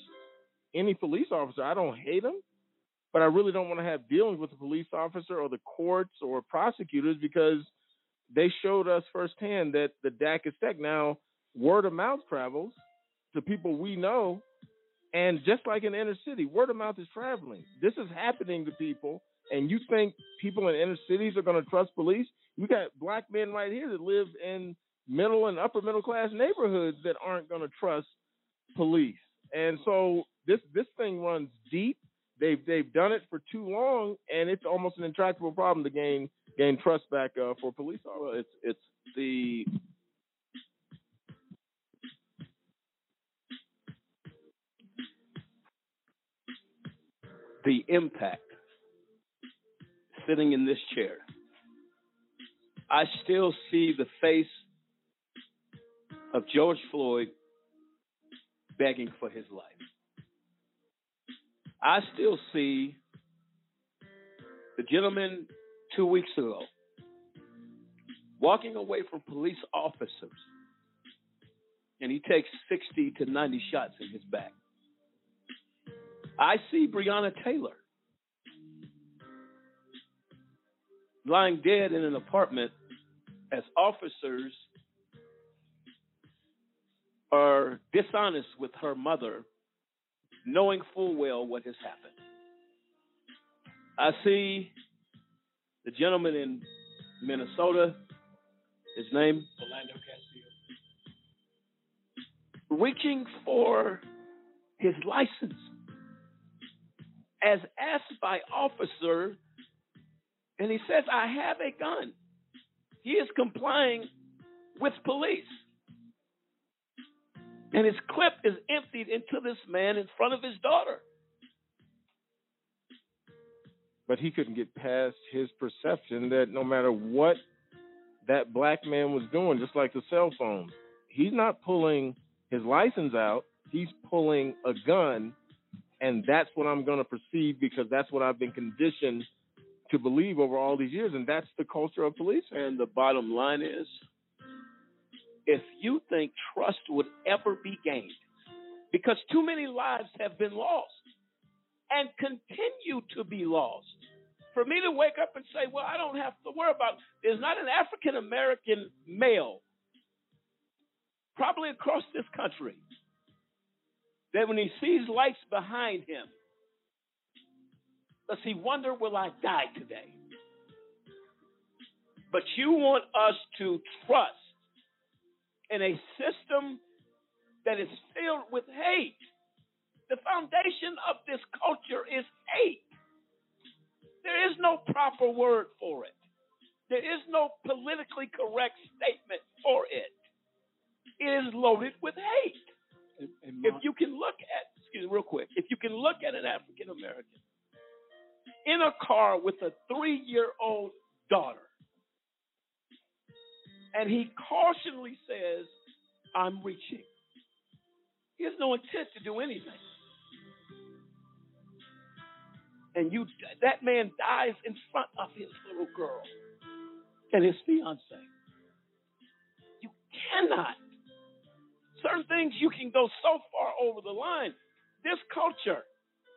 any police officer. I don't hate them, but I really don't want to have dealings with the police officer or the courts or prosecutors because they showed us firsthand that the DAC is tech. Now, word of mouth travels to people we know, and just like in inner city, word of mouth is traveling. This is happening to people, and you think people in inner cities are going to trust police? We got black men right here that live in middle and upper middle class neighborhoods that aren't going to trust police. And so this this thing runs deep. They've they've done it for too long, and it's almost an intractable problem to gain gain trust back uh, for police officers. Well, it's it's the the impact sitting in this chair. I still see the face of George Floyd begging for his life. I still see the gentleman two weeks ago walking away from police officers and he takes 60 to 90 shots in his back. I see Breonna Taylor lying dead in an apartment as officers are dishonest with her mother, knowing full well what has happened. I see the gentleman in Minnesota, his name, Philando Castile. reaching for his license as asked by officer and he says i have a gun. He is complying with police. And his clip is emptied into this man in front of his daughter. But he couldn't get past his perception that no matter what that black man was doing, just like the cell phone, he's not pulling his license out, he's pulling a gun, and that's what I'm going to perceive because that's what I've been conditioned to believe over all these years, and that's the culture of police. And the bottom line is if you think trust would ever be gained, because too many lives have been lost and continue to be lost. For me to wake up and say, well, I don't have to worry about, there's not an African American male, probably across this country, that when he sees lights behind him, does he wonder, will I die today? But you want us to trust in a system that is filled with hate. The foundation of this culture is hate. There is no proper word for it. There is no politically correct statement for it. It is loaded with hate. And, and If you can look at, excuse me, real quick, if you can look at an African American in a car with a three year old daughter, and he cautionally says, I'm reaching. He has no intent to do anything. And you that man dies in front of his little girl and his fiance. You cannot. Certain things you can go so far over the line. This culture,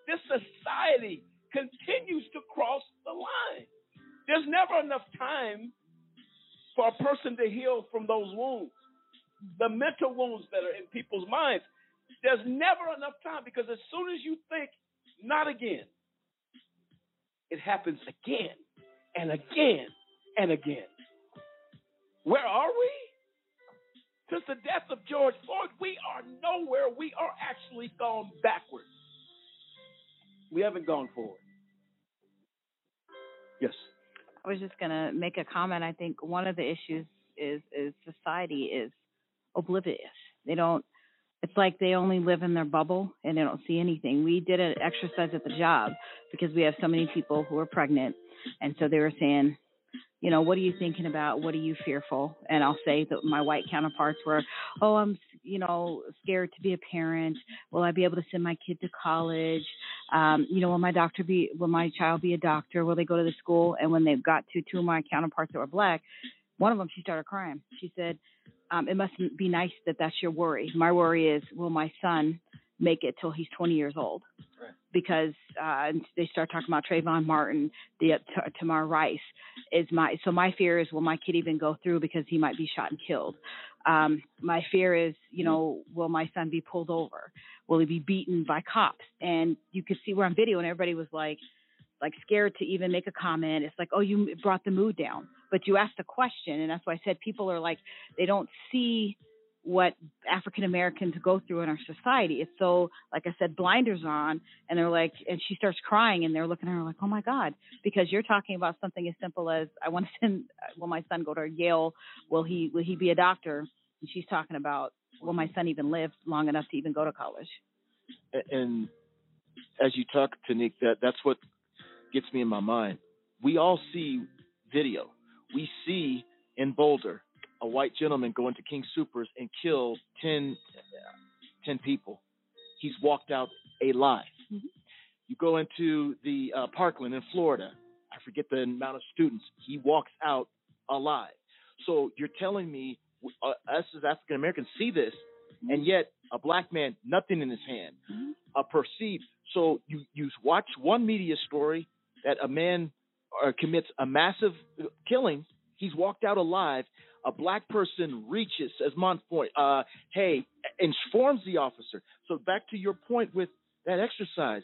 this society continues to cross the line. There's never enough time for a person to heal from those wounds, the mental wounds that are in people's minds. There's never enough time because as soon as you think, not again, it happens again and again and again. Where are we? Since the death of George Floyd, we are nowhere. We are actually gone backwards. We haven't gone forward. Yes. I was just going to make a comment. I think one of the issues is is society is oblivious. They don't it's like they only live in their bubble and they don't see anything. We did an exercise at the job because we have so many people who are pregnant, and so they were saying, you know, what are you thinking about? What are you fearful? And I'll say that my white counterparts were, oh, I'm, you know, scared to be a parent. Will I be able to send my kid to college? Um, you know, will my doctor be, will my child be a doctor? Will they go to the school? And when they got to two of my counterparts that were black, one of them, she started crying. She said, um, it must be nice that that's your worry. My worry is, will my son make it till he's 20 years old? Because uh, they start talking about Trayvon Martin, the uh, T- Tamir Rice is my so my fear is will my kid even go through because he might be shot and killed. Um, my fear is, you know, will my son be pulled over? Will he be beaten by cops? And you could see we're on video, and everybody was like, like scared to even make a comment. It's like, oh, you brought the mood down, but you asked a question, and that's why I said people are like they don't see what African Americans go through in our society. It's so, like I said, blinders on, and they're like, and she starts crying, and they're looking at her like, oh my God, because you're talking about something as simple as I want to [LAUGHS] send, will my son go to Yale? Will he will he be a doctor? And she's talking about, will my son even live long enough to even go to college? And as you talk to Nick, that that's what gets me in my mind. We all see video. We see in Boulder a white gentleman go into King Supers and kill 10, 10 people. He's walked out alive. You go into the uh, Parkland in Florida. I forget the amount of students. He walks out alive. So you're telling me uh, us as African Americans see this, and yet a black man, nothing in his hand, uh, perceived. So you you watch one media story that a man uh, commits a massive killing. He's walked out alive. A black person reaches, as Mont point, uh, hey, informs the officer. So back to your point with that exercise,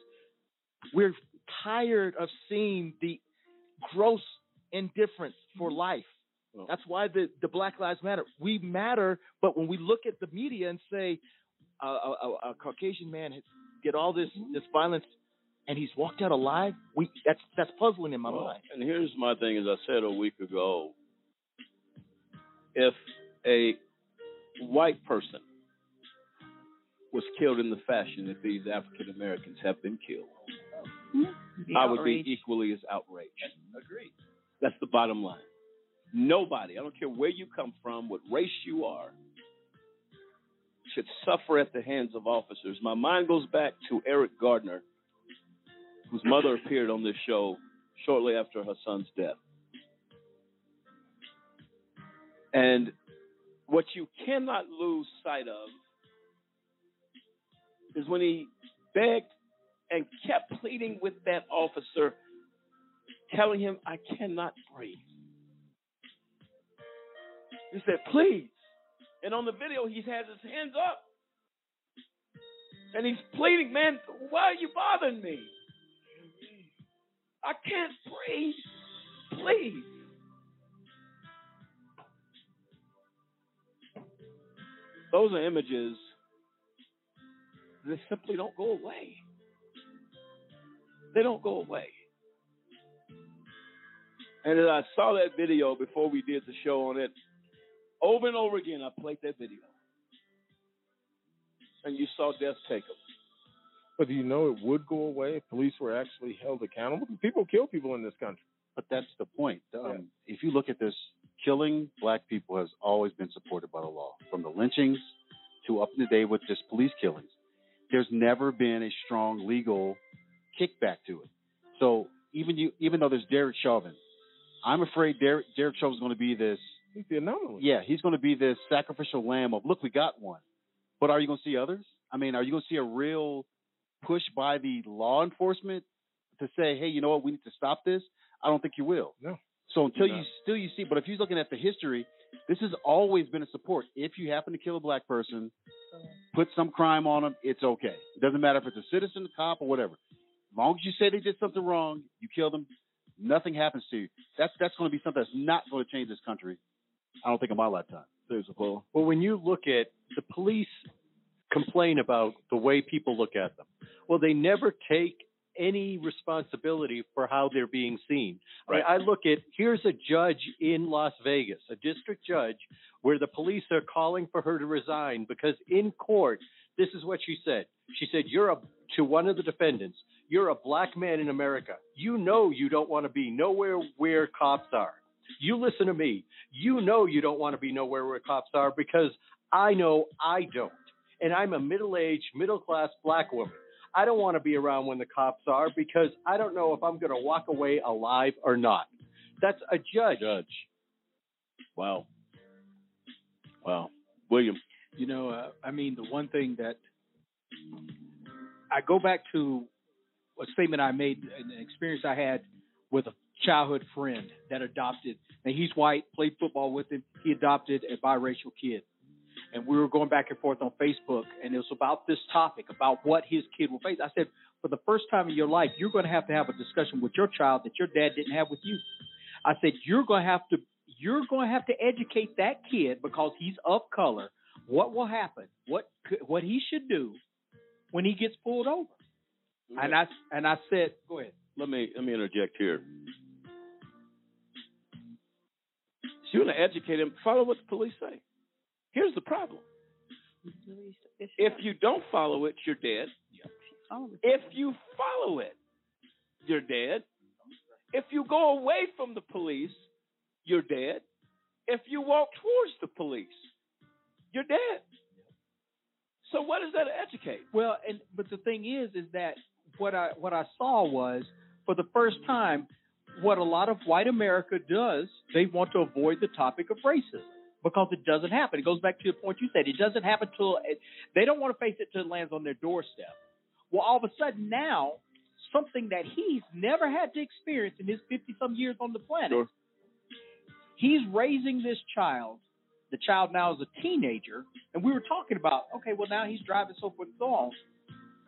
we're tired of seeing the gross indifference for life. That's why the, the Black Lives Matter. We matter, but when we look at the media and say uh, a, a, a Caucasian man has get all this this violence and he's walked out alive, we that's that's puzzling in my Well, mind. And here's my thing, as I said a week ago, if a white person was killed in the fashion that these African Americans have been killed, Be I would outraged. be equally as outraged. Agreed. That's the bottom line. Nobody, I don't care where you come from, what race you are, should suffer at the hands of officers. My mind goes back to Eric Gardner, whose mother appeared on this show shortly after her son's death. And what you cannot lose sight of is when he begged and kept pleading with that officer, telling him, I cannot breathe. He said, please. And on the video, he has his hands up. And he's pleading, man, why are you bothering me? I can't breathe. Please. Those are images that simply don't go away. They don't go away. And as I saw that video before we did the show on it, over and over again, I played that video. And you saw death take them. But do you know it would go away if police were actually held accountable? People kill people in this country. But that's the point. Um, If you look at this, killing black people has always been supported by the law, from the lynchings to up to date with just police killings. There's never been a strong legal kickback to it. So even you, even though there's Derek Chauvin, I'm afraid Derek, Derek Chauvin's going to be this. He's the anomaly. Yeah, he's going to be this sacrificial lamb of look, we got one. But are you going to see others? I mean, are you going to see a real push by the law enforcement to say, hey, you know what, we need to stop this? I don't think you will. No. So until No. you still you see, but if you're looking at the history, this has always been a support. If you happen to kill a black person, put some crime on them, it's okay. It doesn't matter if it's a citizen, a cop, or whatever. As long as you say they did something wrong, you kill them, nothing happens to you. That's that's going to be something that's not going to change this country. I don't think in my lifetime. There's a. Well, when you look at the police complain about the way people look at them, well, they never take any responsibility for how they're being seen. I, I look at here's a judge in Las Vegas, a district judge, where the police are calling for her to resign because in court This is what she said. She said, "You're a to one of the defendants. You're a black man in America. You know you don't want to be nowhere where cops are. You listen to me. You know you don't want to be nowhere where cops are because I know I don't. And I'm a middle-aged, middle-class black woman. I don't want to be around when the cops are because I don't know if I'm going to walk away alive or not. That's a judge. Judge. Wow. Wow. William. You know, uh, I mean, the one thing that I go back to a statement I made, an experience I had with a childhood friend that adopted, and he's white, played football with him. He adopted a biracial kid. And we were going back and forth on Facebook, and it was about this topic, about what his kid will face. I said, for the first time in your life, you're going to have to have a discussion with your child that your dad didn't have with you. I said, you're going to have to, you're going to have to educate that kid because he's of color. What will happen? What what he should do when he gets pulled over? Mm-hmm. And I and I said, go ahead. Let me let me interject here. So you want to educate him, follow what the police say. Here's the problem. If you don't follow it, you're dead. If you follow it, you're dead. If you go away from the police, you're dead. If you walk towards the police, you're dead. So what does that educate? Well, and but the thing is, is that what I what I saw was for the first time, what a lot of white America does, they want to avoid the topic of racism because it doesn't happen. It goes back to the point you said. It doesn't happen till it, they don't want to face it till it lands on their doorstep. Well, all of a sudden now, something that he's never had to experience in his fifty some years on the planet. He's raising this child. The child now is a teenager, and we were talking about, okay, well now he's driving so forth and so on.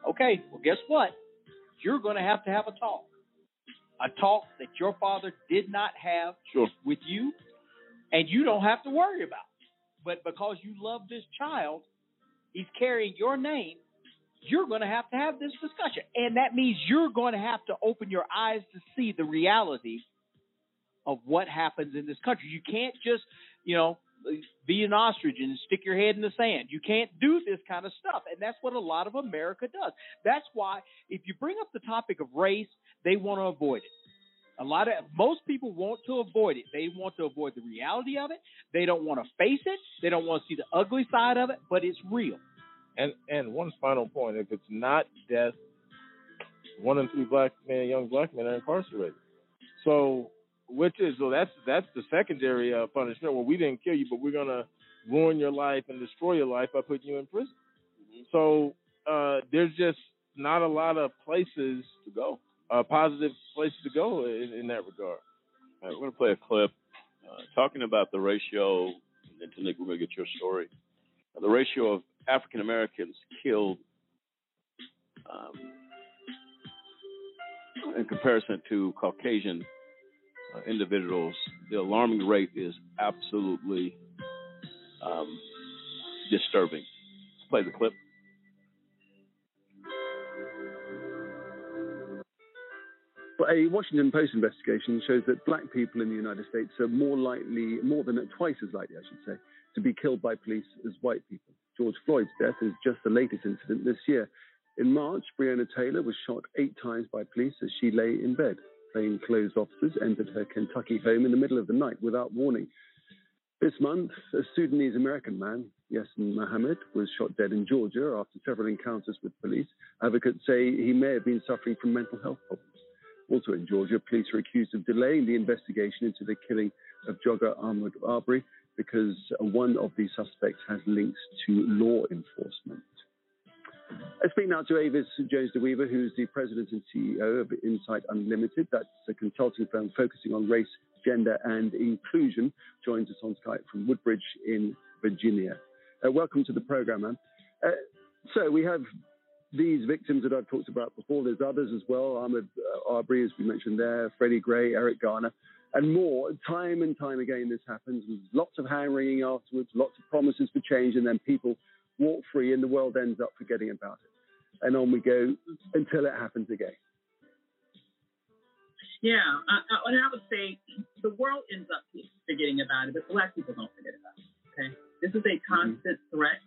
Okay, well guess what? You're going to have to have a talk, a talk that your father did not have sure. with you, and you don't have to worry about. It. But because you love this child, he's carrying your name. You're going to have to have this discussion, and that means you're going to have to open your eyes to see the reality of what happens in this country. You can't just, you know, be an ostrich and stick your head in the sand. You can't do this kind of stuff. And that's what a lot of America does. That's why if you bring up the topic of race, they want to avoid it. A lot of most people want to avoid it. They want to avoid the reality of it. They don't want to face it. They don't want to see the ugly side of it, but it's real. And and one final point: if it's not death, one in three black men, young black men, are incarcerated. So, which is so that's that's the secondary uh, punishment. Well, we didn't kill you, but we're gonna ruin your life and destroy your life by putting you in prison. So uh, there's just not a lot of places to go, uh, positive place to go in, in that regard. We're going to play a clip uh, talking about the ratio, and then we're going to get your story. Uh, the ratio of African Americans killed um, in comparison to Caucasian uh, individuals, the alarming rate is absolutely um, disturbing. Let's play the clip. But a Washington Post investigation shows that black people in the United States are more likely, more than twice as likely, I should say, to be killed by police as white people. George Floyd's death is just the latest incident this year. In March, Breonna Taylor was shot eight times by police as she lay in bed. Plainclothes officers entered her Kentucky home in the middle of the night without warning. This month, a Sudanese American man, Yasin Mohammed, was shot dead in Georgia after several encounters with police. Advocates say he may have been suffering from mental health problems. Also in Georgia, police are accused of delaying the investigation into the killing of jogger Ahmaud Arbery because one of the suspects has links to law enforcement. I speak now to Avis Jones-DeWeever, who's the president and CEO of Incite Unlimited. That's a consulting firm focusing on race, gender, and inclusion. Joins us on Skype from Woodbridge in Virginia. Uh, welcome to the program, man. Uh, so we have these victims that I've talked about before. There's others as well. Ahmaud uh, Arbery, as we mentioned there, Freddie Gray, Eric Garner, and more. Time and time again, this happens. There's lots of hand wringing afterwards, lots of promises for change, and then people walk free, and the world ends up forgetting about it. And on we go until it happens again. Yeah, I, I, and I would say the world ends up forgetting about it, but black people don't forget about it. Okay, this is a constant threat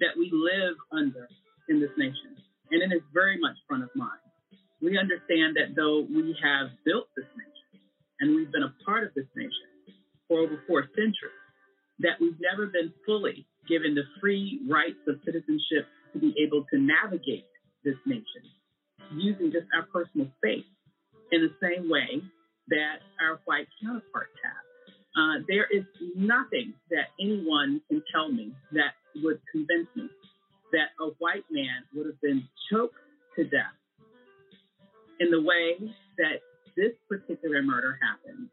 that we live under in this nation, and it is very much front of mind. We understand that though we have built this nation and we've been a part of this nation for over four centuries, that we've never been fully given the free rights of citizenship to be able to navigate this nation using just our personal space in the same way that our white counterparts have. Uh, there is nothing that anyone can tell me that would convince me that a white man would have been choked to death in the way that this particular murder happened.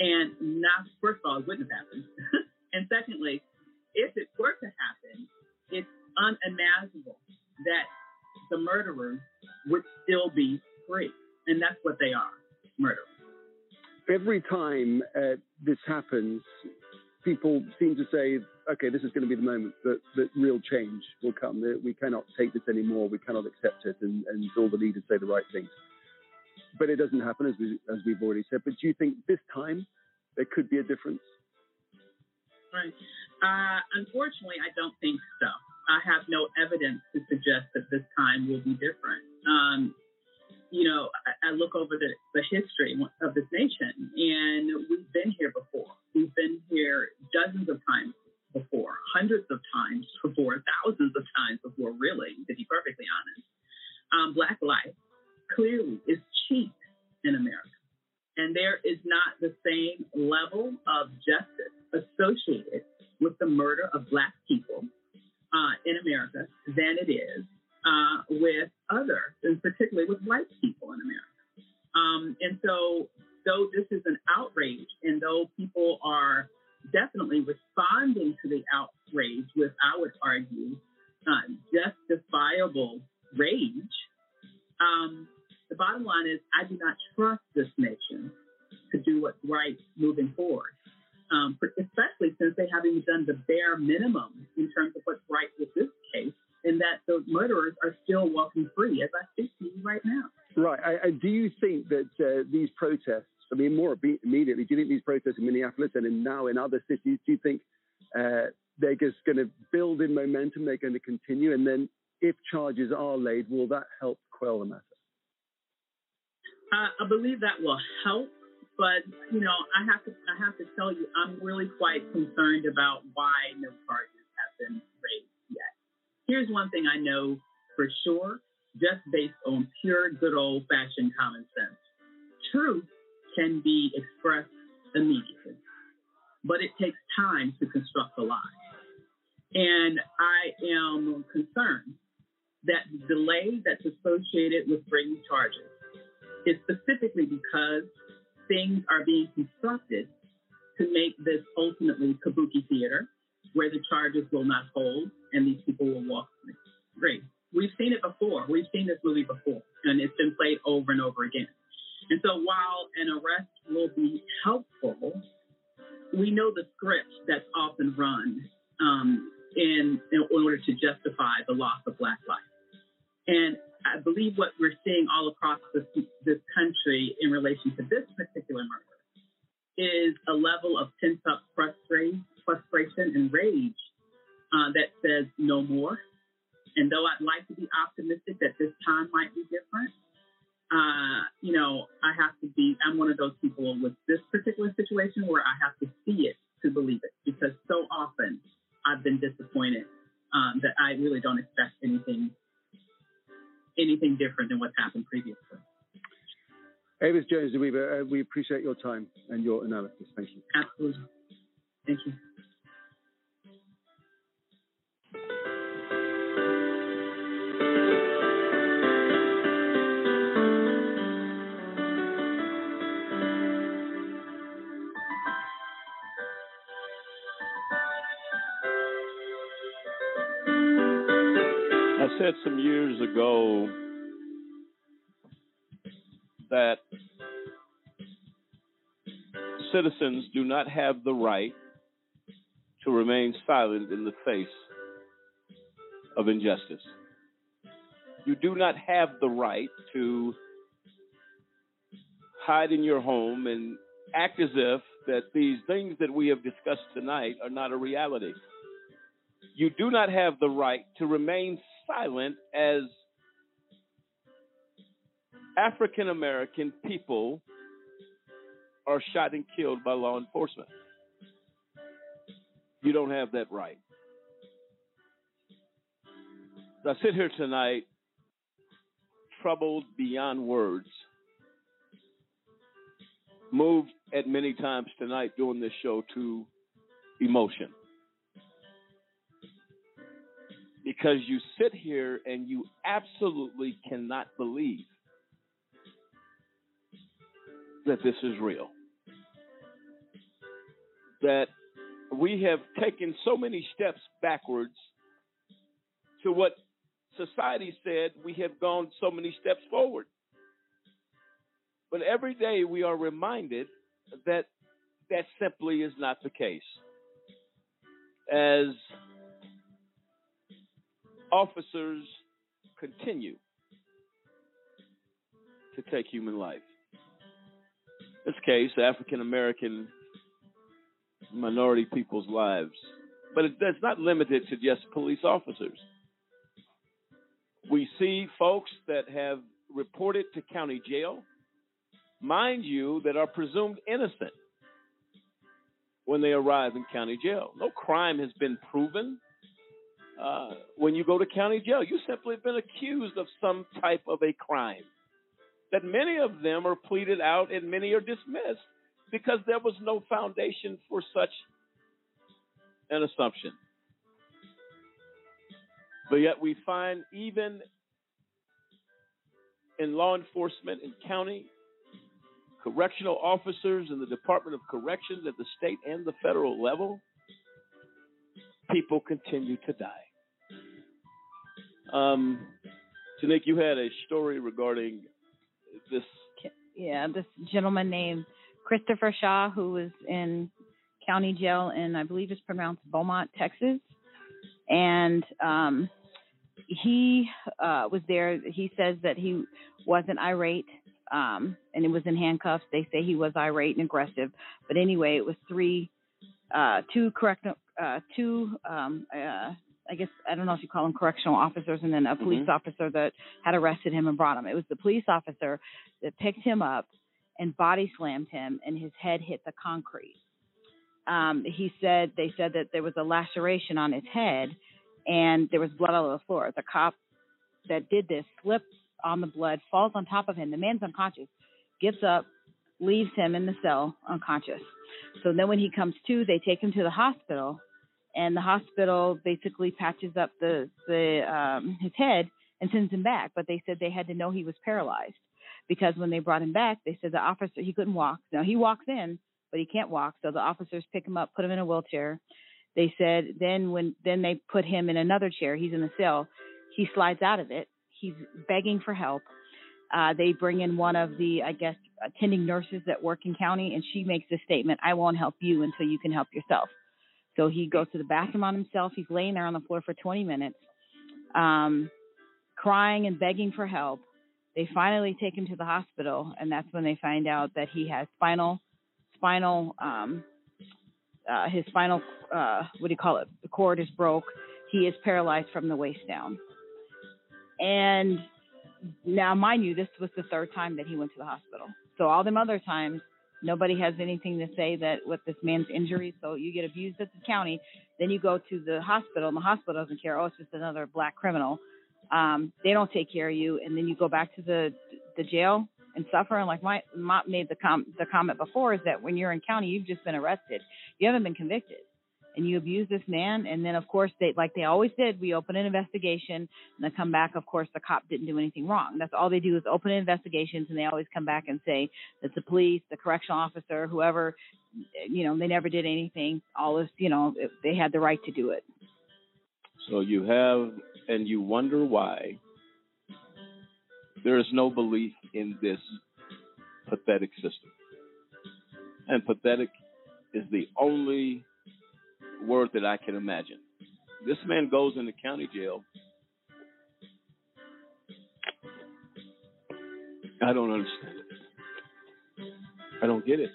And not, first of all, it wouldn't have happened. [LAUGHS] and secondly, if it were to happen, it's unimaginable that the murderers would still be free. And that's what they are murderers. Every time uh, this happens, people seem to say, okay, this is going to be the moment that, that real change will come. We cannot take this anymore. We cannot accept it. And, and all the leaders say the right things. But it doesn't happen, as, we, as we've already said. But do you think this time there could be a difference? Right. Uh, unfortunately, I don't think so. I have no evidence to suggest that this time will be different. Um, you know, I, I look over the, the history of this nation, and we've been here before. We've been here dozens of times hundreds of times before, thousands of times before, really, to be perfectly honest. Um, black life clearly is cheap in America. And there is not the same level of justice associated with the murder of black people uh, in America than it is uh, with other, and particularly with white people in America. Um, and so, though this is an outrage, and though people are definitely responding to the outrage with, I would argue, uh, justifiable rage, um, the bottom line is I do not trust this nation to do what's right moving forward, um, especially since they haven't even done the bare minimum in terms of what's right with this case, and that the murderers are still walking free as I speak to you right now. Right. I, I, do you think that uh, these protests, I mean, more immediately, do you think these protests in Minneapolis and in now in other cities, do you think uh, they're just going to build in momentum? They're going to continue? And then if charges are laid, will that help quell the matter? Uh, I believe that will help, but you know, I have to I have to tell you, I'm really quite concerned about why no charges have been raised yet. Here's one thing I know for sure, just based on pure good old fashioned common sense. Truth can be expressed immediately, but it takes time to construct a lie. And I am concerned that the delay that's associated with bringing charges is specifically because things are being constructed to make this ultimately kabuki theater where the charges will not hold and these people will walk free. We've seen it before. We've seen this movie before, and it's been played over and over again. And so while an arrest will be helpful, we know the script that's often run um, in, in order to justify the loss of Black life. And I believe what we're seeing all across this, this country in relation to this particular murder is a level of pent up frustration, frustration and rage uh, that says no more. And though I'd like to be optimistic that this time might be different, uh, you know, I have to be, I'm one of those people with this particular situation where I have to see it to believe it because so often I've been disappointed um, that I really don't expect anything anything different than what's happened previously. Avis Jones Weaver, uh, we appreciate your time and your analysis. Thank you. Absolutely. Thank you. Said some years ago that citizens do not have the right to remain silent in the face of injustice. You do not have the right to hide in your home and act as if that these things that we have discussed tonight are not a reality. You do not have the right to remain silent as African American people are shot and killed by law enforcement. You don't have that right. I sit here tonight, troubled beyond words, moved at many times tonight during this show to emotion. Because you sit here and you absolutely cannot believe that this is real. That we have taken so many steps backwards to what society said we have gone so many steps forward. But every day we are reminded that that simply is not the case. As officers continue to take human life. In this case, African American minority people's lives. But it, not limited to just police officers. We see folks that have reported to county jail, mind you, that are presumed innocent when they arrive in county jail. No crime has been proven. Uh, when you go to county jail, you simply have been accused of some type of a crime. That many of them are pleaded out and many are dismissed because there was no foundation for such an assumption. But yet we find even in law enforcement in county, correctional officers in the Department of Corrections at the state and the federal level, people continue to die. Um, Tanik, you had a story regarding this. Yeah, this gentleman named Christopher Shaw, who was in county jail in, I believe it's pronounced Beaumont, Texas. And um, he uh, was there. He says that he wasn't irate um, and it was in handcuffs. They say he was irate and aggressive. But anyway, it was three, uh, two correct, uh, two, um, uh, I guess I don't know if you call them correctional officers, and then a police Mhm. officer that had arrested him and brought him. It was the police officer that picked him up and body slammed him, and his head hit the concrete. Um, he said they said that there was a laceration on his head, and there was blood all over the floor. The cop that did this slips on the blood, falls on top of him. The man's unconscious, gets up, leaves him in the cell unconscious. So then when he comes to, they take him to the hospital, and the hospital basically patches up the the um, his head and sends him back. But they said they had to know he was paralyzed because when they brought him back, they said the officer he couldn't walk. Now he walks in, but he can't walk. So the officers pick him up, put him in a wheelchair. They said then when then they put him in another chair. He's in the cell. He slides out of it. He's begging for help. Uh, they bring in one of the, I guess, attending nurses that work in county, and she makes this statement: "I won't help you until you can help yourself." So he goes to the bathroom on himself. He's laying there on the floor for 20 minutes, um, crying and begging for help. They finally take him to the hospital, and that's when they find out that he has spinal, spinal, um, uh, his spinal, uh, what do you call it? The cord is broke. He is paralyzed from the waist down. And now, mind you, this was the third time that he went to the hospital. So all them other times, nobody has anything to say that with this man's injury. So you get abused at the county, then you go to the hospital, and the hospital doesn't care. Oh, it's just another black criminal. Um, they don't take care of you, and then you go back to the the jail and suffer. And like my mom made the com the comment before is that when you're in county, you've just been arrested. You haven't been convicted and you abuse this man and then of course they like they always did we open an investigation and then come back of course the cop didn't do anything wrong. That's all they do is open investigations and they always come back and say that the police the correctional officer whoever you know they never did anything. All this you know they had the right to do it. So you have, and you wonder why there is no belief in this pathetic system. And pathetic is the only word that I can imagine. This man goes into county jail. I don't understand it. I don't get it.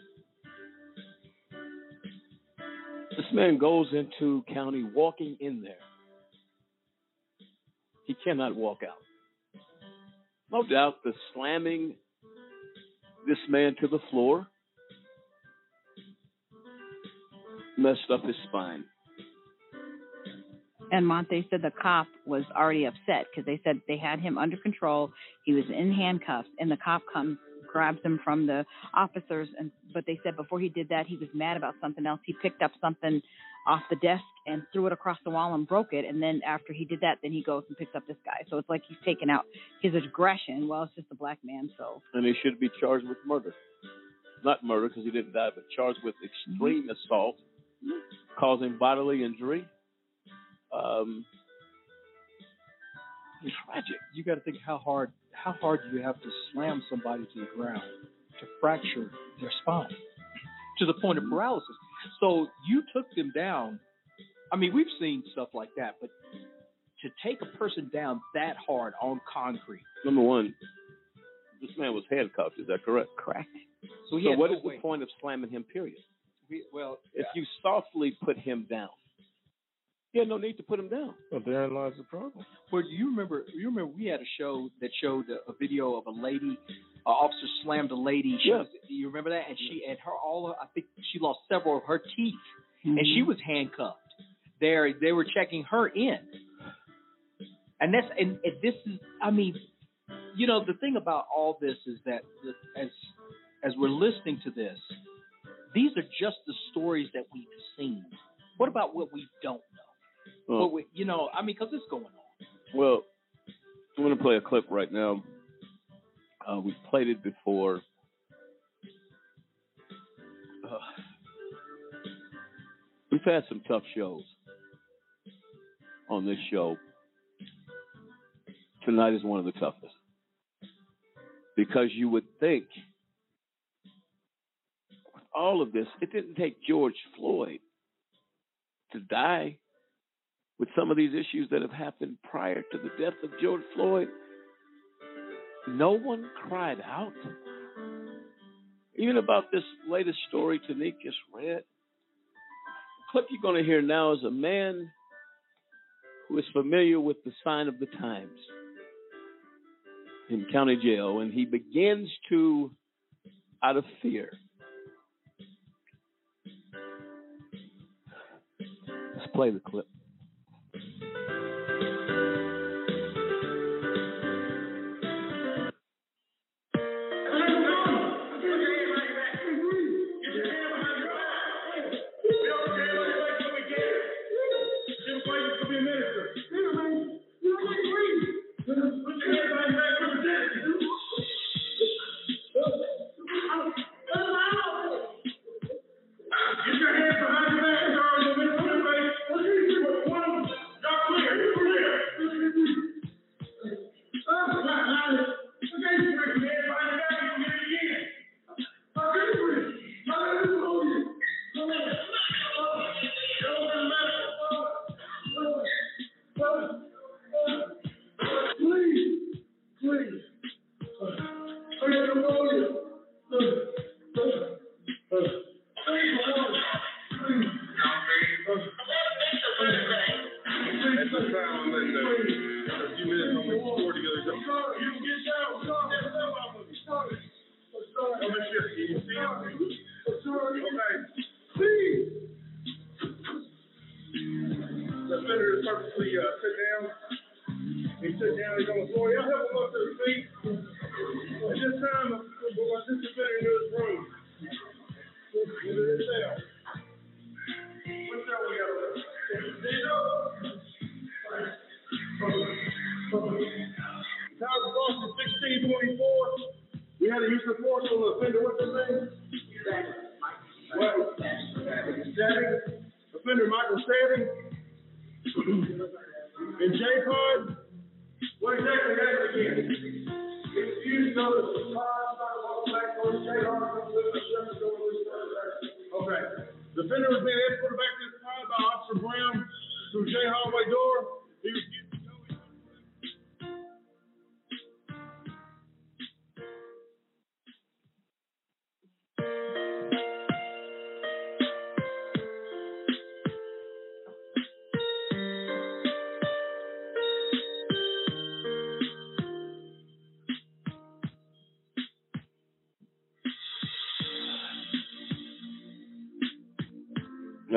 This man goes into county walking in there He cannot walk out. No doubt the slamming this man to the floor messed up his spine. And Monte said the cop was already upset because they said they had him under control. He was in handcuffs, and the cop comes, grabs him from the officers. And but they said before he did that, he was mad about something else. He picked up something off the desk and threw it across the wall and broke it. And then after he did that, then he goes and picks up this guy. So it's like he's taking out his aggression. Well, it's just a black man, so and he should be charged with murder. Not murder because he didn't die, but charged with extreme assault, causing bodily injury. Um, It's tragic. You got to think how hard how hard do you have to slam somebody to the ground to fracture their spine to the point of paralysis. So you took them down. I mean, we've seen stuff like that, but to take a person down that hard on concrete. number one, this man was handcuffed. Is that correct? Correct. So, So what no is the point of slamming him? Period. We, well, If you softly put him down, you had no need to put him down. Well, therein lies the problem. Well, you remember? You remember we had a show that showed a, a video of a lady, uh, officer slammed a lady. She Yeah. was, you remember that? And she and her all. her- I think she lost several of her teeth, and Mm-hmm. she was handcuffed. There, they were checking her in, and that's and, and this is. I mean, you know, the thing about all this is that the- as as we're listening to this, these are just the stories that we've seen. What about what we don't know? Well, we, you know, I mean, because it's going on. well, I'm going to play a clip right now. Uh, we played it before. Uh, we've had some tough shows on this show. Tonight is one of the toughest because you would think all of this, it didn't take George Floyd to die with some of these issues that have happened prior to the death of George Floyd. No one cried out. Even about this latest story Tanique just read. The clip you're going to hear now is a man who is familiar with the sign of the times in county jail, and he begins to, out of fear, play the clip.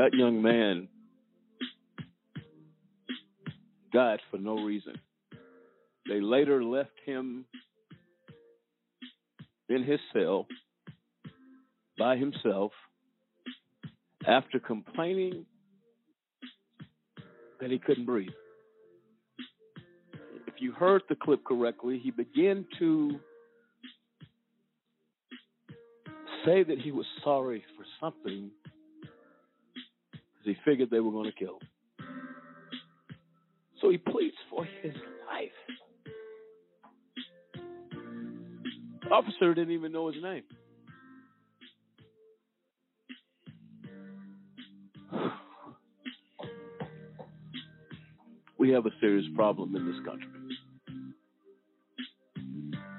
That young man died for no reason. They later left him in his cell by himself after complaining that he couldn't breathe. If you heard the clip correctly, he began to say that he was sorry for something because he figured they were going to kill him. So he pleads for his life. The officer didn't even know his name. [SIGHS] We have a serious problem in this country.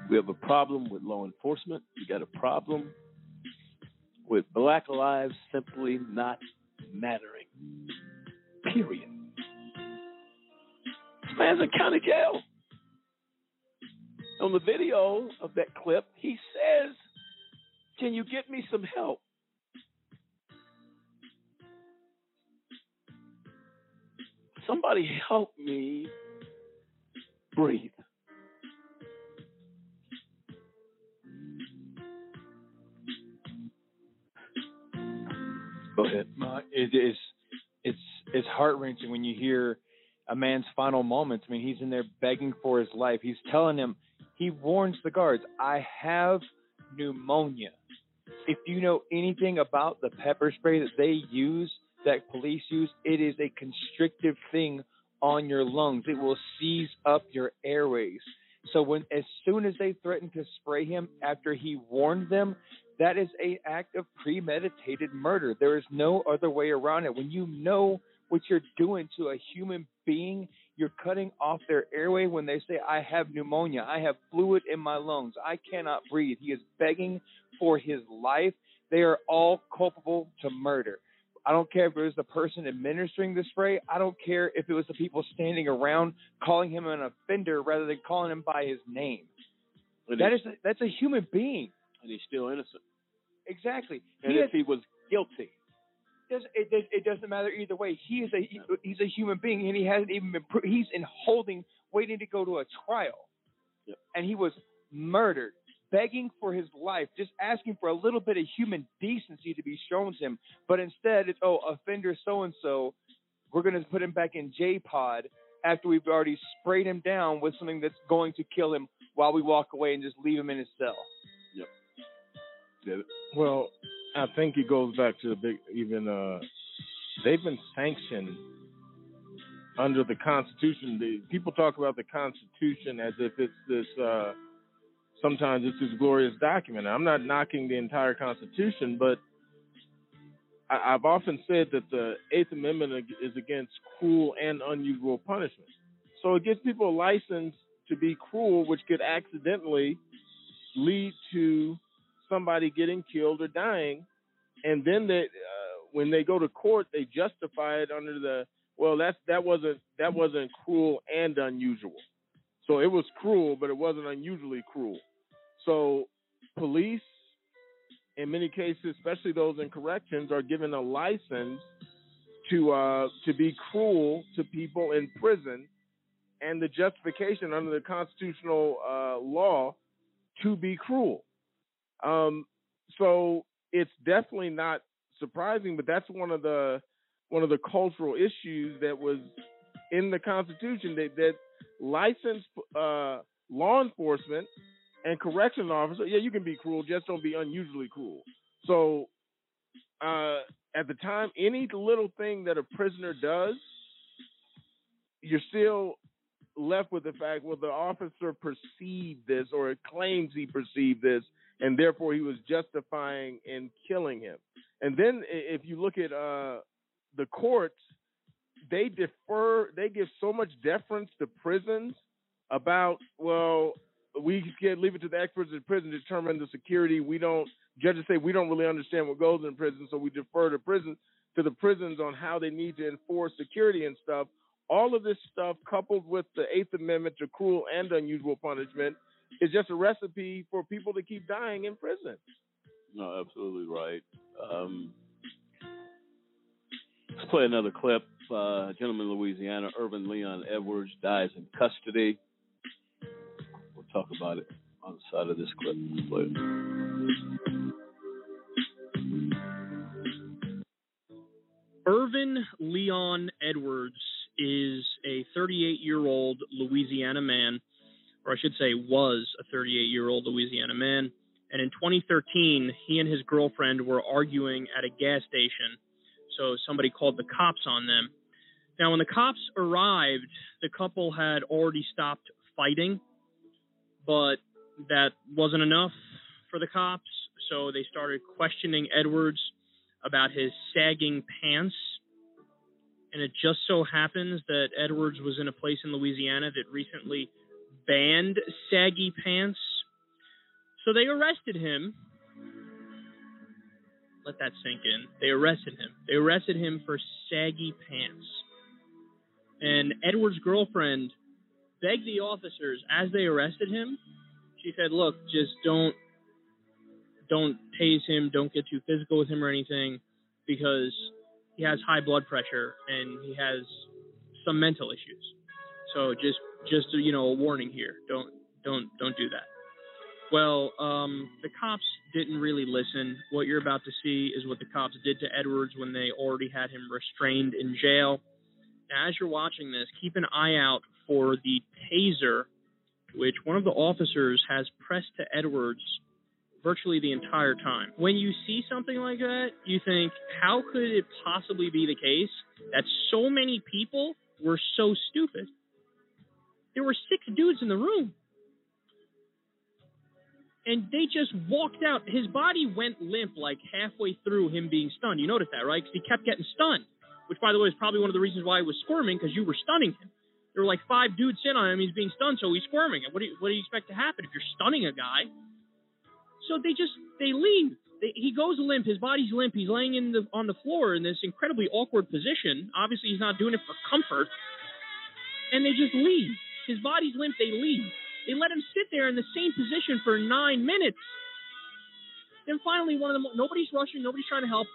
We have a problem with law enforcement. We got a problem with black lives simply not mattering. Period. This man's in county jail. On the video of that clip, he says, Can you get me some help? Somebody help me breathe. Go ahead. Uh, it is. It's heart wrenching when you hear a man's final moments. I mean, he's in there begging for his life. He's telling him. He warns the guards. I have pneumonia. If you know anything about the pepper spray that they use, that police use, it is a constrictive thing on your lungs. It will seize up your airways. So when as soon as they threatened to spray him after he warned them, that is a act of premeditated murder. There is no other way around it. When you know what you're doing to a human being, you're cutting off their airway when they say, I have pneumonia, I have fluid in my lungs, I cannot breathe. He is begging for his life. They are all culpable to murder. I don't care if it was the person administering the spray. I don't care if it was the people standing around calling him an offender rather than calling him by his name. And That is a, that's a human being. and he's still innocent. Exactly. And He if has- he was guilty, does it, does- it doesn't matter either way. He is a he, he's a human being, and he hasn't even been. He's in holding, waiting to go to a trial, and he was murdered, begging for his life, just asking for a little bit of human decency to be shown to him. But instead, it's oh, offender so and so. We're gonna put him back in J pod after we've already sprayed him down with something that's going to kill him while we walk away and just leave him in his cell. Yep. Well, I think it goes back to the big even uh they've been sanctioned under the Constitution. The people talk about the Constitution as if it's this uh sometimes it's this glorious document. I'm not knocking the entire Constitution, but I, I've often said that the Eighth Amendment is against cruel and unusual punishment. So it gives people a license to be cruel, which could accidentally lead to somebody getting killed or dying, and then they, uh, when they go to court, they justify it under the well, that's that wasn't that wasn't cruel and unusual. So it was cruel, but it wasn't unusually cruel. So police, in many cases, especially those in corrections, are given a license to uh, to be cruel to people in prison, and the justification under the constitutional uh, law to be cruel. Um, so it's definitely not surprising, but that's one of the one of the cultural issues that was in the Constitution that that licensed uh, law enforcement and correction officers. Yeah, you can be cruel, just don't be unusually cruel. So uh, at the time, any little thing that a prisoner does, you're still left with the fact, well, the officer perceived this or it claims he perceived this, and therefore he was justifying in killing him. And then if you look at uh, the courts, they defer, they give so much deference to prisons about, well, we can leave it to the experts in prison to determine the security. We don't, judges say we don't really understand what goes in prison, so we defer to prison to the prisons on how they need to enforce security and stuff. All of this stuff, coupled with the Eighth Amendment to cruel and unusual punishment, is just a recipe for people to keep dying in prison. no, absolutely right. Um, Let's play another clip. Uh, gentleman in Louisiana, Irvin Leon Edwards, dies in custody. We'll talk about it on the side of this clip. Let's play. Irvin Leon Edwards is a 38 year old Louisiana man, or I should say, was a 38 year old Louisiana man. And in 2013, he and his girlfriend were arguing at a gas station. So somebody called the cops on them. Now, when the cops arrived, the couple had already stopped fighting, but that wasn't enough for the cops. So they started questioning Edwards about his sagging pants. And it just so happens that Edwards was in a place in Louisiana that recently banned saggy pants. So they arrested him. Let that sink in. They arrested him. They arrested him for saggy pants. And Edwards' girlfriend begged the officers as they arrested him. She said, "Look, just don't don't tase him, don't get too physical with him or anything because he has high blood pressure and he has some mental issues. So just just you know a warning here. Don't don't don't do that. Well, um, the cops didn't really listen. What you're about to see is what the cops did to Edwards when they already had him restrained in jail. Now, as you're watching this, keep an eye out for the taser, which one of the officers has pressed to Edwards virtually the entire time. When you see something like that, you think, how could it possibly be the case that so many people were so stupid? There were six dudes in the room. And they just walked out. His body went limp like halfway through him being stunned. You noticed that, right? Because he kept getting stunned, which, by the way, is probably one of the reasons why he was squirming because you were stunning him. There were like five dudes sitting on him. He's being stunned, so he's squirming. What do you, what do you expect to happen if you're stunning a guy? So they just they leave. They, he goes limp. His body's limp. He's laying in the on the floor in this incredibly awkward position. Obviously, he's not doing it for comfort. And they just leave. His body's limp. They leave. They let him sit there in the same position for nine minutes. Then finally, one of them. Nobody's rushing. Nobody's trying to help.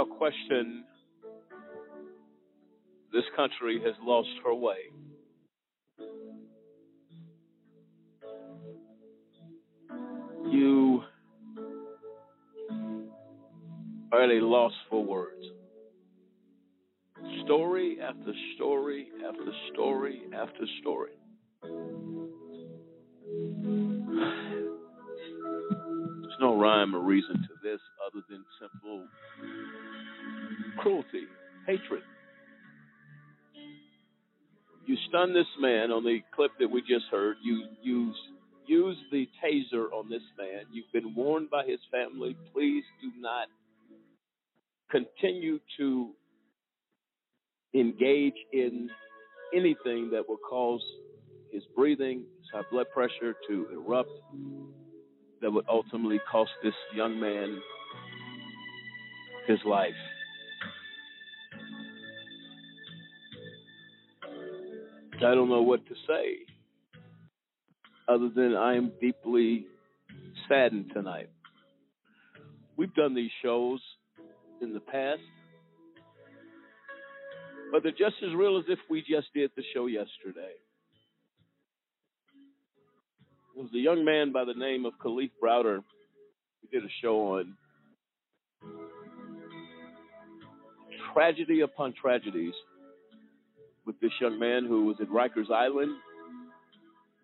Without question, this country has lost her way. You are at a loss for words. Story after story after story after story. No rhyme or reason to this other than simple cruelty, hatred. You stun this man on the clip that we just heard. You use use the taser on this man. You've been warned by his family. Please do not continue to engage in anything that will cause his breathing, his high blood pressure to erupt, that would ultimately cost this young man his life. I don't know what to say other than I am deeply saddened tonight. We've done these shows in the past, but they're just as real as if we just did the show yesterday. It was a young man by the name of Kalief Browder. We did a show on tragedy upon tragedies with this young man who was at Rikers Island,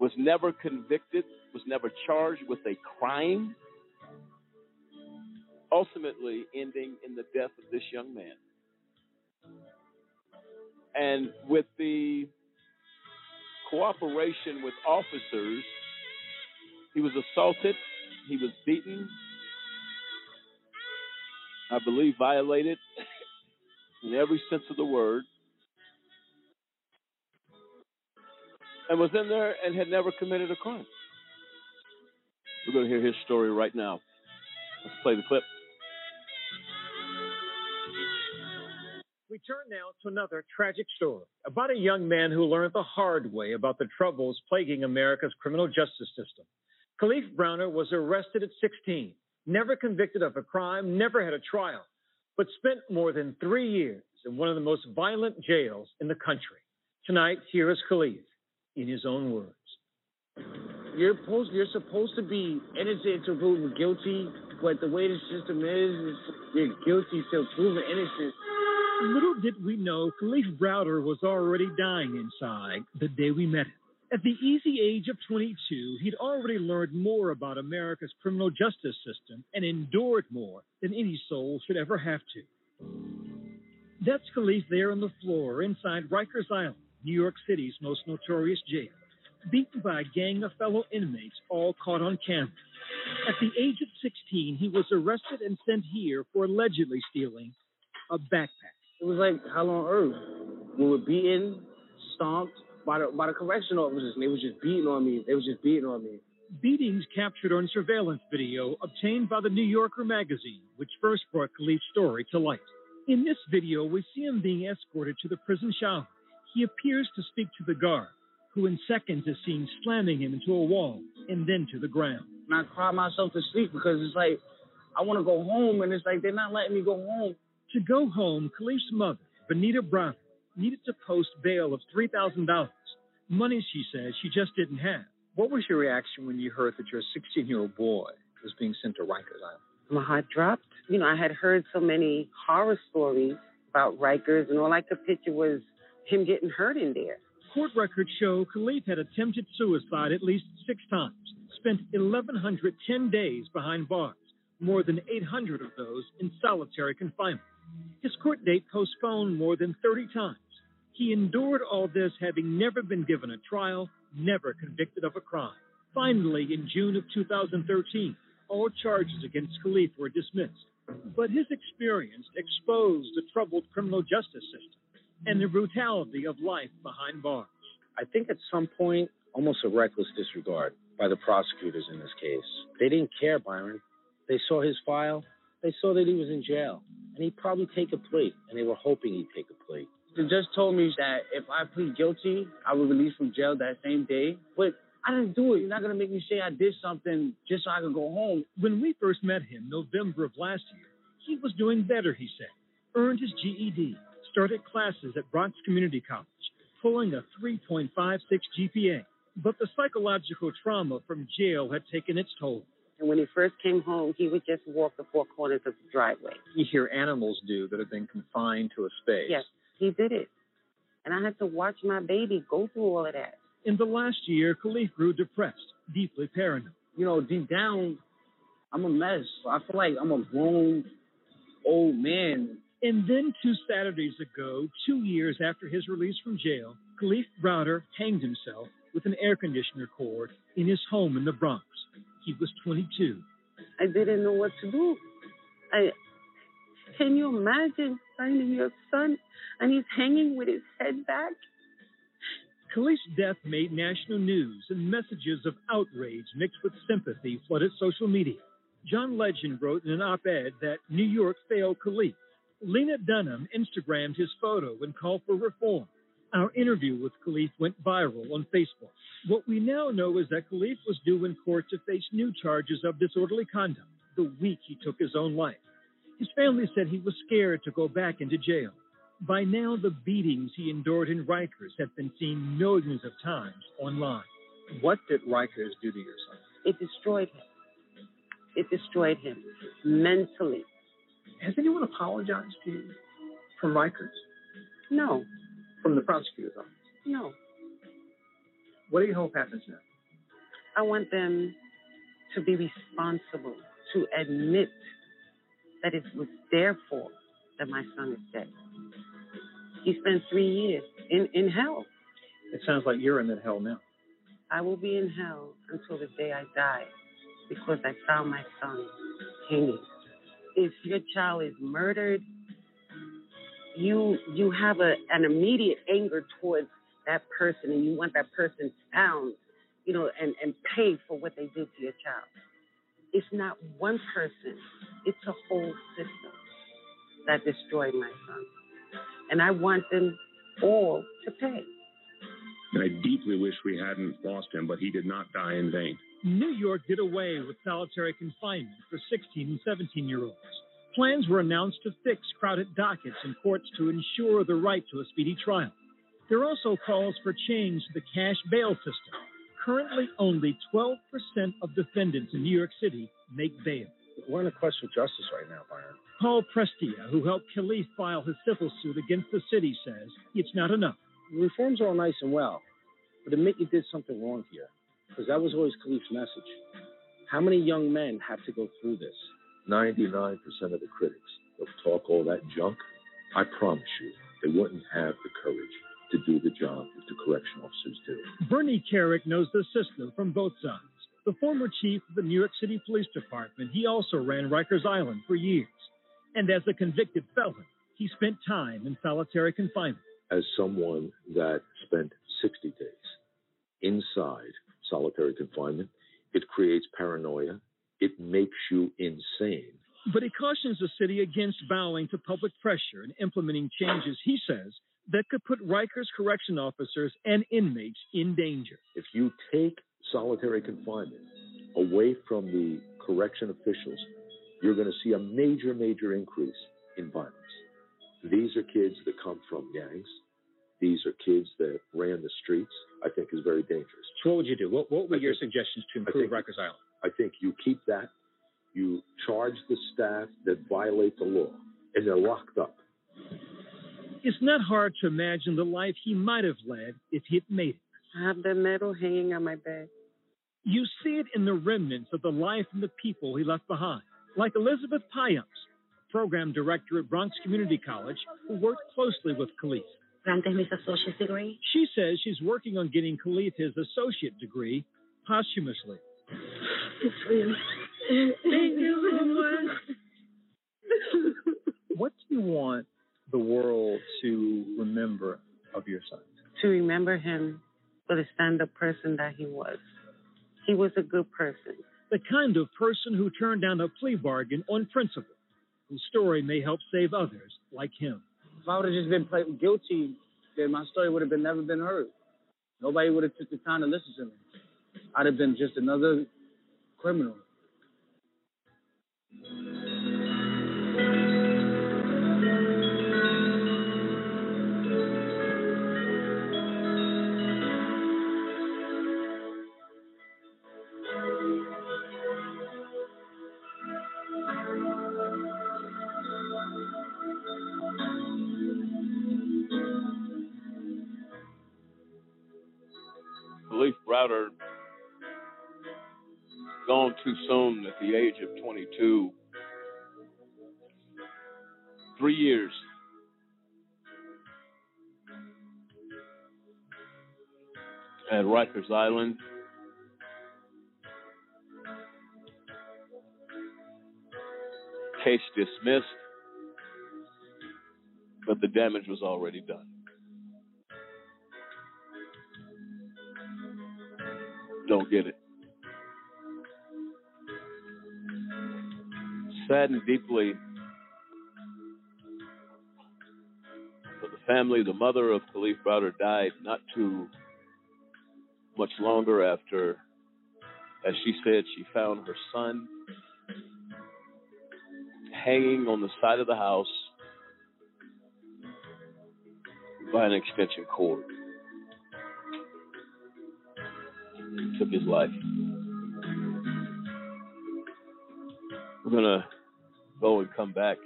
was never convicted, was never charged with a crime, ultimately ending in the death of this young man. And with the cooperation with officers, he was assaulted, he was beaten, I believe violated in every sense of the word, and was in there and had never committed a crime. We're going to hear his story right now. Let's play the clip. We turn now to another tragic story about a young man who learned the hard way about the troubles plaguing America's criminal justice system. Kalief Browder was arrested at 16, never convicted of a crime, never had a trial, but spent more than three years in one of the most violent jails in the country. Tonight, here is Kalief in his own words. You're supposed you're supposed to be innocent until proven guilty, but the way the system is, is you're guilty till proven innocent. Little did we know Kalief Browder was already dying inside the day we met him. At the easy age of 22, he'd already learned more about America's criminal justice system and endured more than any soul should ever have to. That's Kalief there on the floor inside Rikers Island, New York City's most notorious jail, beaten by a gang of fellow inmates, all caught on camera. At the age of 16, he was arrested and sent here for allegedly stealing a backpack. It was like hell on earth. We were beaten, stomped by the by the correction officers, and they was just beating on me. They was just beating on me. Beatings captured on surveillance video obtained by the New Yorker magazine, which first brought Kalief's story to light. In this video, we see him being escorted to the prison shower. He appears to speak to the guard, who in seconds is seen slamming him into a wall and then to the ground. And I cried myself to sleep because it's like I want to go home, and it's like they're not letting me go home. To go home, Kalief's mother, Benita Brown, needed to post bail of $3,000. Money, she says, she just didn't have. What was your reaction when you heard that your 16 year old boy was being sent to Rikers Island? My heart dropped. You know, I had heard so many horror stories about Rikers, and all I could picture was him getting hurt in there. Court records show Kalief had attempted suicide at least six times, spent 1,110 days behind bars, more than 800 of those in solitary confinement. His court date postponed more than 30 times. He endured all this having never been given a trial, never convicted of a crime. Finally, in June of 2013, all charges against Kalief were dismissed. But his experience exposed the troubled criminal justice system and the brutality of life behind bars. I think at some point, almost a reckless disregard by the prosecutors in this case. They didn't care, Byron. They saw his file. They saw that he was in jail, and he'd probably take a plea, and they were hoping he'd take a plea. They just told me that if I plead guilty, I would release from jail that same day. But I didn't do it. You're not gonna make me say I did something just so I could go home. When we first met him, November of last year, he was doing better, he said. Earned his GED, started classes at Bronx Community College, pulling a 3.56 GPA. But the psychological trauma from jail had taken its toll. And when he first came home, he would just walk the four corners of the driveway. You hear animals do that have been confined to a space. Yes, he did it. And I had to watch my baby go through all of that. In the last year, Kalief grew depressed, deeply paranoid. You know, deep down, I'm a mess. I feel like I'm a grown old man. And then two Saturdays ago, two years after his release from jail, Kalief Browder hanged himself with an air conditioner cord in his home in the Bronx. He was 22. I didn't know what to do. I can you imagine finding your son and he's hanging with his head back? Kalief's death made national news and messages of outrage mixed with sympathy flooded social media. John Legend wrote in an op-ed that New York failed Kalief. Lena Dunham Instagrammed his photo and called for reform. Our interview with Kalief went viral on Facebook. What we now know is that Kalief was due in court to face new charges of disorderly conduct the week he took his own life. His family said he was scared to go back into jail. By now, the beatings he endured in Rikers have been seen millions of times online. What did Rikers do to your son? It destroyed him. It destroyed him mentally. Has anyone apologized to you from Rikers? No, From the prosecutor's office? no. What do you hope happens now? I want them to be responsible, to admit that it was fault that my son is dead. He spent three years in, in hell. It sounds like you're in that hell now. I will be in hell until the day I die because I found my son hanging. If your child is murdered, you you have a an immediate anger towards that person and you want that person found, you know, and, and pay for what they did to your child. It's not one person, it's a whole system that destroyed my son. and I want them all to pay. And I deeply wish we hadn't lost him, but he did not die in vain. New York did away with solitary confinement for 16 and 17 year olds. Plans were announced to fix crowded dockets in courts to ensure the right to a speedy trial. There are also calls for change to the cash bail system. Currently, only 12% of defendants in New York City make bail. We're in a quest for justice right now, Byron. Paul Prestia, who helped Kalief file his civil suit against the city, says it's not enough. Reforms are all nice and well, but admit you did something wrong here, because that was always Kalief's message. How many young men have to go through this? 99% of the critics that talk all that junk, I promise you, they wouldn't have the courage to do the job that the correction officers do. Bernie Kerik knows the system from both sides. The former chief of the New York City Police Department, he also ran Rikers Island for years. And as a convicted felon, he spent time in solitary confinement. As someone that spent 60 days inside solitary confinement, it creates paranoia. It makes you insane. But he cautions the city against bowing to public pressure and implementing changes, he says, that could put Rikers correction officers and inmates in danger. If you take solitary confinement away from the correction officials, you're going to see a major, major increase in violence. These are kids that come from gangs. These are kids that ran the streets. I think is very dangerous. So what would you do? What, what would your suggestions to improve think- Rikers Island? I think you keep that. You charge the staff that violate the law, and they're locked up. It's not hard to imagine the life he might have led if he'd made it. I have the medal hanging on my bed. You see it in the remnants of the life and the people he left behind, like Elizabeth Payamps, program director at Bronx Community College, who worked closely with Kalief. Granted his associate's degree. She says she's working on getting Kalief his associate degree posthumously. It's real. Thank you so much. What do you want the world to remember of your son? To remember him for the stand up person that he was. He was a good person. The kind of person who turned down a plea bargain on principle, whose story may help save others like him. If I would have just been played guilty, then my story would have been never been heard. Nobody would have took the time to listen to me. I'd have been just another criminal. Too soon at the age of 22. Three years. At Rikers Island. Case dismissed, but the damage was already done. Don't get it. Saddened deeply for the family. The mother of Kalief Browder died not too much longer after, as she said, she found her son hanging on the side of the house by an extension cord. Took his life. We're gonna go and come back,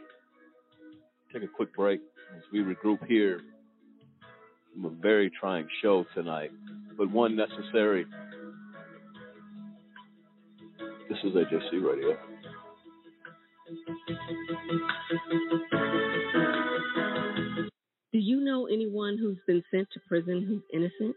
take a quick break as we regroup here from a very trying show tonight, but one necessary. This is AJC Radio. Do you know anyone who's been sent to prison who's innocent?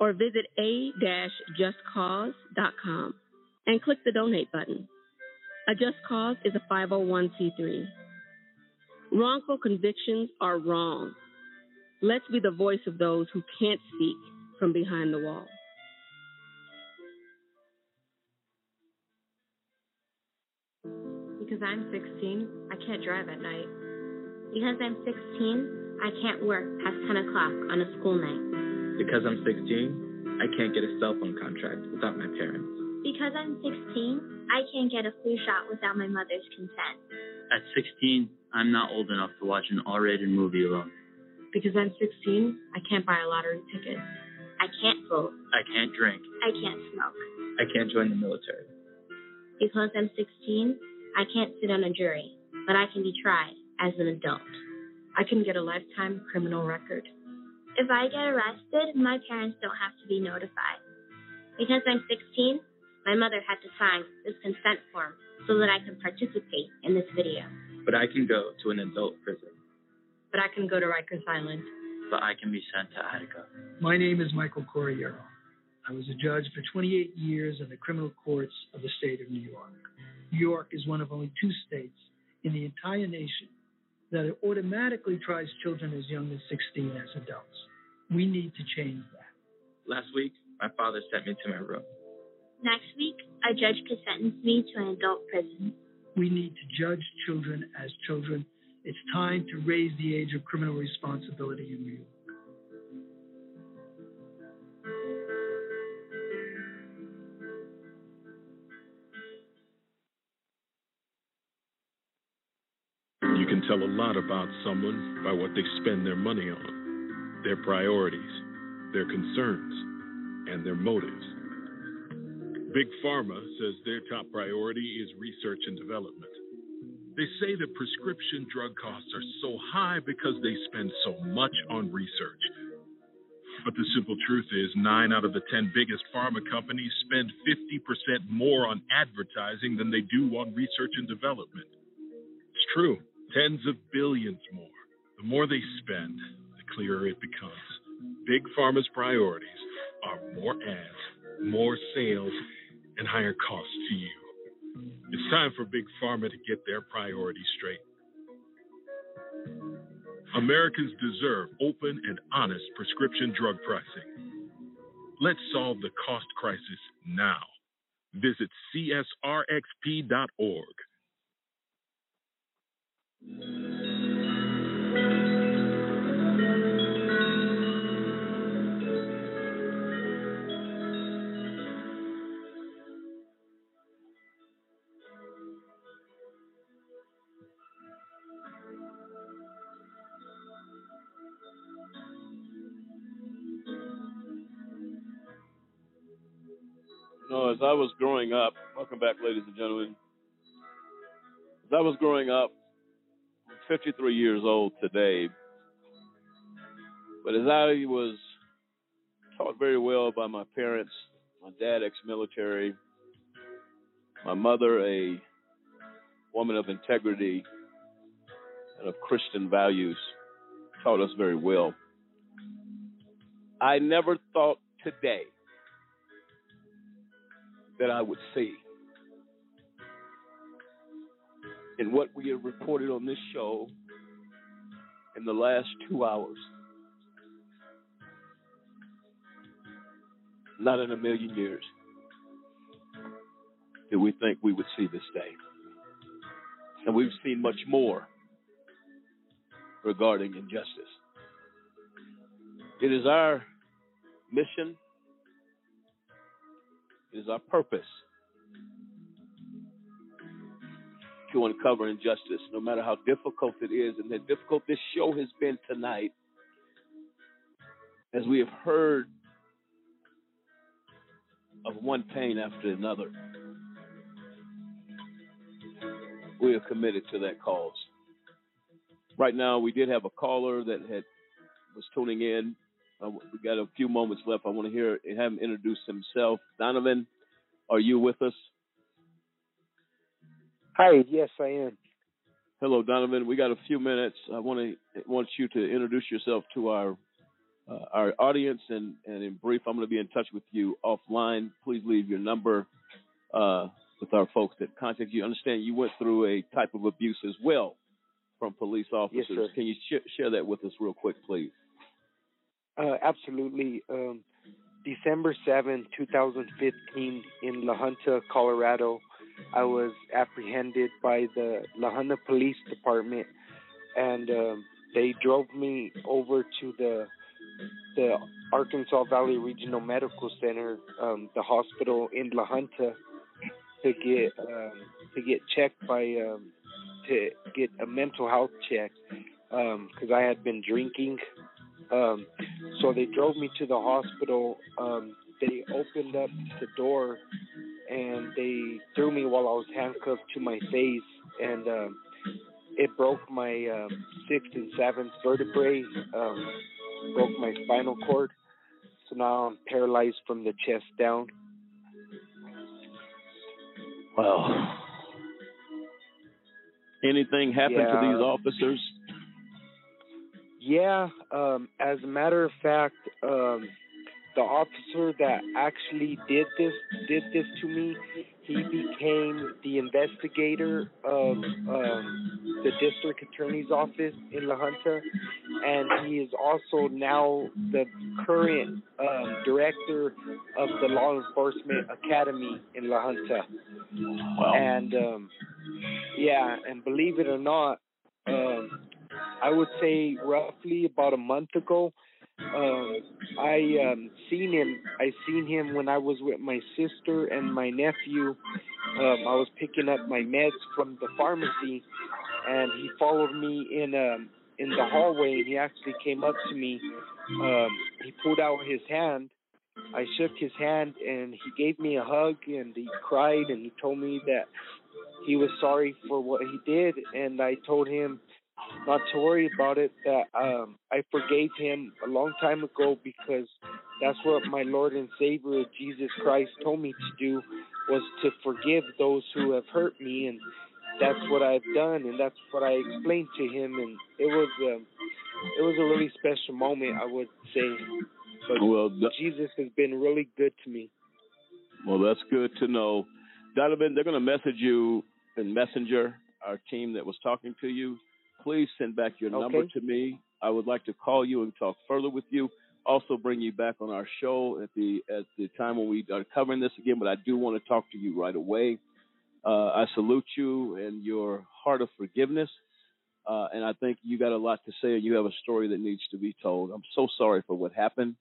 or visit a-justcause.com and click the donate button. A Just Cause is a 501c3. Wrongful convictions are wrong. Let's be the voice of those who can't speak from behind the wall. Because I'm 16, I can't drive at night. Because I'm 16, I can't work past 10 o'clock on a school night. Because I'm 16, I can't get a cell phone contract without my parents. Because I'm 16, I can't get a flu shot without my mother's consent. At 16, I'm not old enough to watch an R rated movie alone. Because I'm 16, I can't buy a lottery ticket. I can't vote. I can't drink. I can't smoke. I can't join the military. Because I'm 16, I can't sit on a jury, but I can be tried as an adult. I can get a lifetime criminal record. If I get arrested, my parents don't have to be notified. Because I'm 16, my mother had to sign this consent form so that I can participate in this video. But I can go to an adult prison. But I can go to Rikers Island. But I can be sent to Attica. My name is Michael Corriero. I was a judge for 28 years in the criminal courts of the state of New York. New York is one of only two states in the entire nation that automatically tries children as young as 16 as adults. We need to change that. Last week, my father sent me to my room. Next week, a judge could sentence me to an adult prison. We need to judge children as children. It's time to raise the age of criminal responsibility in New York. You can tell a lot about someone by what they spend their money on, their priorities, their concerns, and their motives. Big Pharma says their top priority is research and development. They say that prescription drug costs are so high because they spend so much on research. But the simple truth is, nine out of the 10 biggest pharma companies spend 50% more on advertising than they do on research and development. It's true, tens of billions more. The more they spend, clearer it becomes. Big Pharma's priorities are more ads, more sales, and higher costs to you. It's time for Big Pharma to get their priorities straight. Americans deserve open and honest prescription drug pricing. Let's solve the cost crisis now. Visit csrxp.org. as I was growing up, welcome back, ladies and gentlemen. As I was growing up, I'm 53 years old today, but as I was taught very well by my parents, my dad, ex military, my mother, a woman of integrity and of Christian values, taught us very well. I never thought today that I would see. And what we have reported on this show in the last two hours, not in a million years did we think we would see this day. And we've seen much more regarding injustice. It is our mission is our purpose to uncover injustice, no matter how difficult it is, and how difficult this show has been tonight, as we have heard of one pain after another. We are committed to that cause. Right now, we did have a caller that had was tuning in. Uh, we got a few moments left. I want to hear have him introduce himself. Donovan, are you with us? Hi, yes, I am. Hello, Donovan. We got a few minutes. I want to want you to introduce yourself to our uh, our audience, and, and in brief, I'm going to be in touch with you offline. Please leave your number uh, with our folks that contact you. Understand you went through a type of abuse as well from police officers. sir. Can you sh- share that with us real quick, please? Uh, absolutely. Um, December 7, 2015, in La Junta, Colorado, I was apprehended by the La Junta Police Department, and um, they drove me over to the the Arkansas Valley Regional Medical Center, um, the hospital in La Junta, to get um, to get checked by um, to get a mental health check because I had been drinking. Um, so they drove me to the hospital. Um, they opened up the door and they threw me while I was handcuffed to my face, and um, it broke my um, sixth and seventh vertebrae, um, broke my spinal cord. So now I'm paralyzed from the chest down. Well, anything happened to these officers? Yeah, um, as a matter of fact, um, the officer that actually did this did this to me, he became the investigator of um, the district attorney's office in La Junta, and he is also now the current um, director of the law enforcement academy in La Junta. And um, yeah, and believe it or not, um, I would say roughly about a month ago, um, I um, seen him. I seen him when I was with my sister and my nephew. Um, I was picking up my meds from the pharmacy, and he followed me in um, in the hallway. And he actually came up to me. Um, he pulled out his hand. I shook his hand, and he gave me a hug, and he cried, and he told me that he was sorry for what he did, and I told him not to worry about it that um I forgave him a long time ago because that's what my Lord and Savior Jesus Christ told me to do was to forgive those who have hurt me and that's what I've done and that's what I explained to him and it was um it was a really special moment I would say but Well, th- Jesus has been really good to me Well, that's good to know. Donovan, they're going to message you in Messenger, our team that was talking to you. Please send back your number to me. I would like to call you and talk further with you. Also, bring you back on our show at the at the time when we are covering this again. But I do want to talk to you right away. Uh, I salute you and your heart of forgiveness. Uh, and I think you got a lot to say, and you have a story that needs to be told. I'm so sorry for what happened,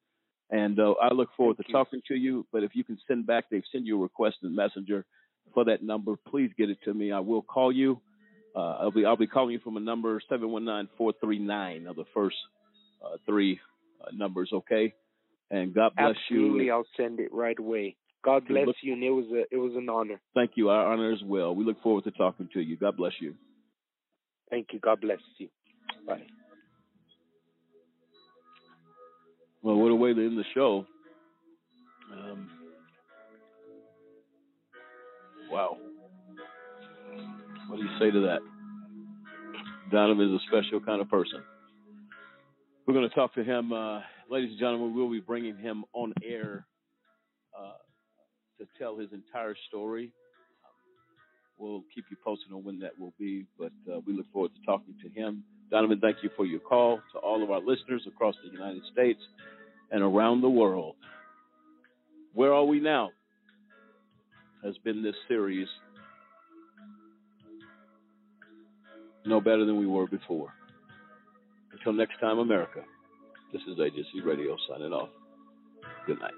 and uh, I look forward to talking to you. But if you can send back, they've sent you a request in Messenger for that number. Please get it to me. I will call you. Uh, I'll be I'll be calling you from a number seven one nine four three nine of the first uh, three uh, numbers. Okay, and God bless absolutely you. Absolutely, I'll send it right away God bless look- you and it was a it was an honor Thank you. Our honor as well. We look forward to talking to you. God bless you. thank you God bless you bye Well, what a way to end the show. Um, wow. What do you say to that? Donovan is a special kind of person. We're going to talk to him, uh, ladies and gentlemen. We'll be bringing him on air uh, to tell his entire story. We'll keep you posted on when that will be, but uh, we look forward to talking to him. Donovan, thank you for your call. To all of our listeners across the United States and around the world, where are we now? Has been this series no better than we were before. Until next time, America, this is AJC Radio signing off. Good night.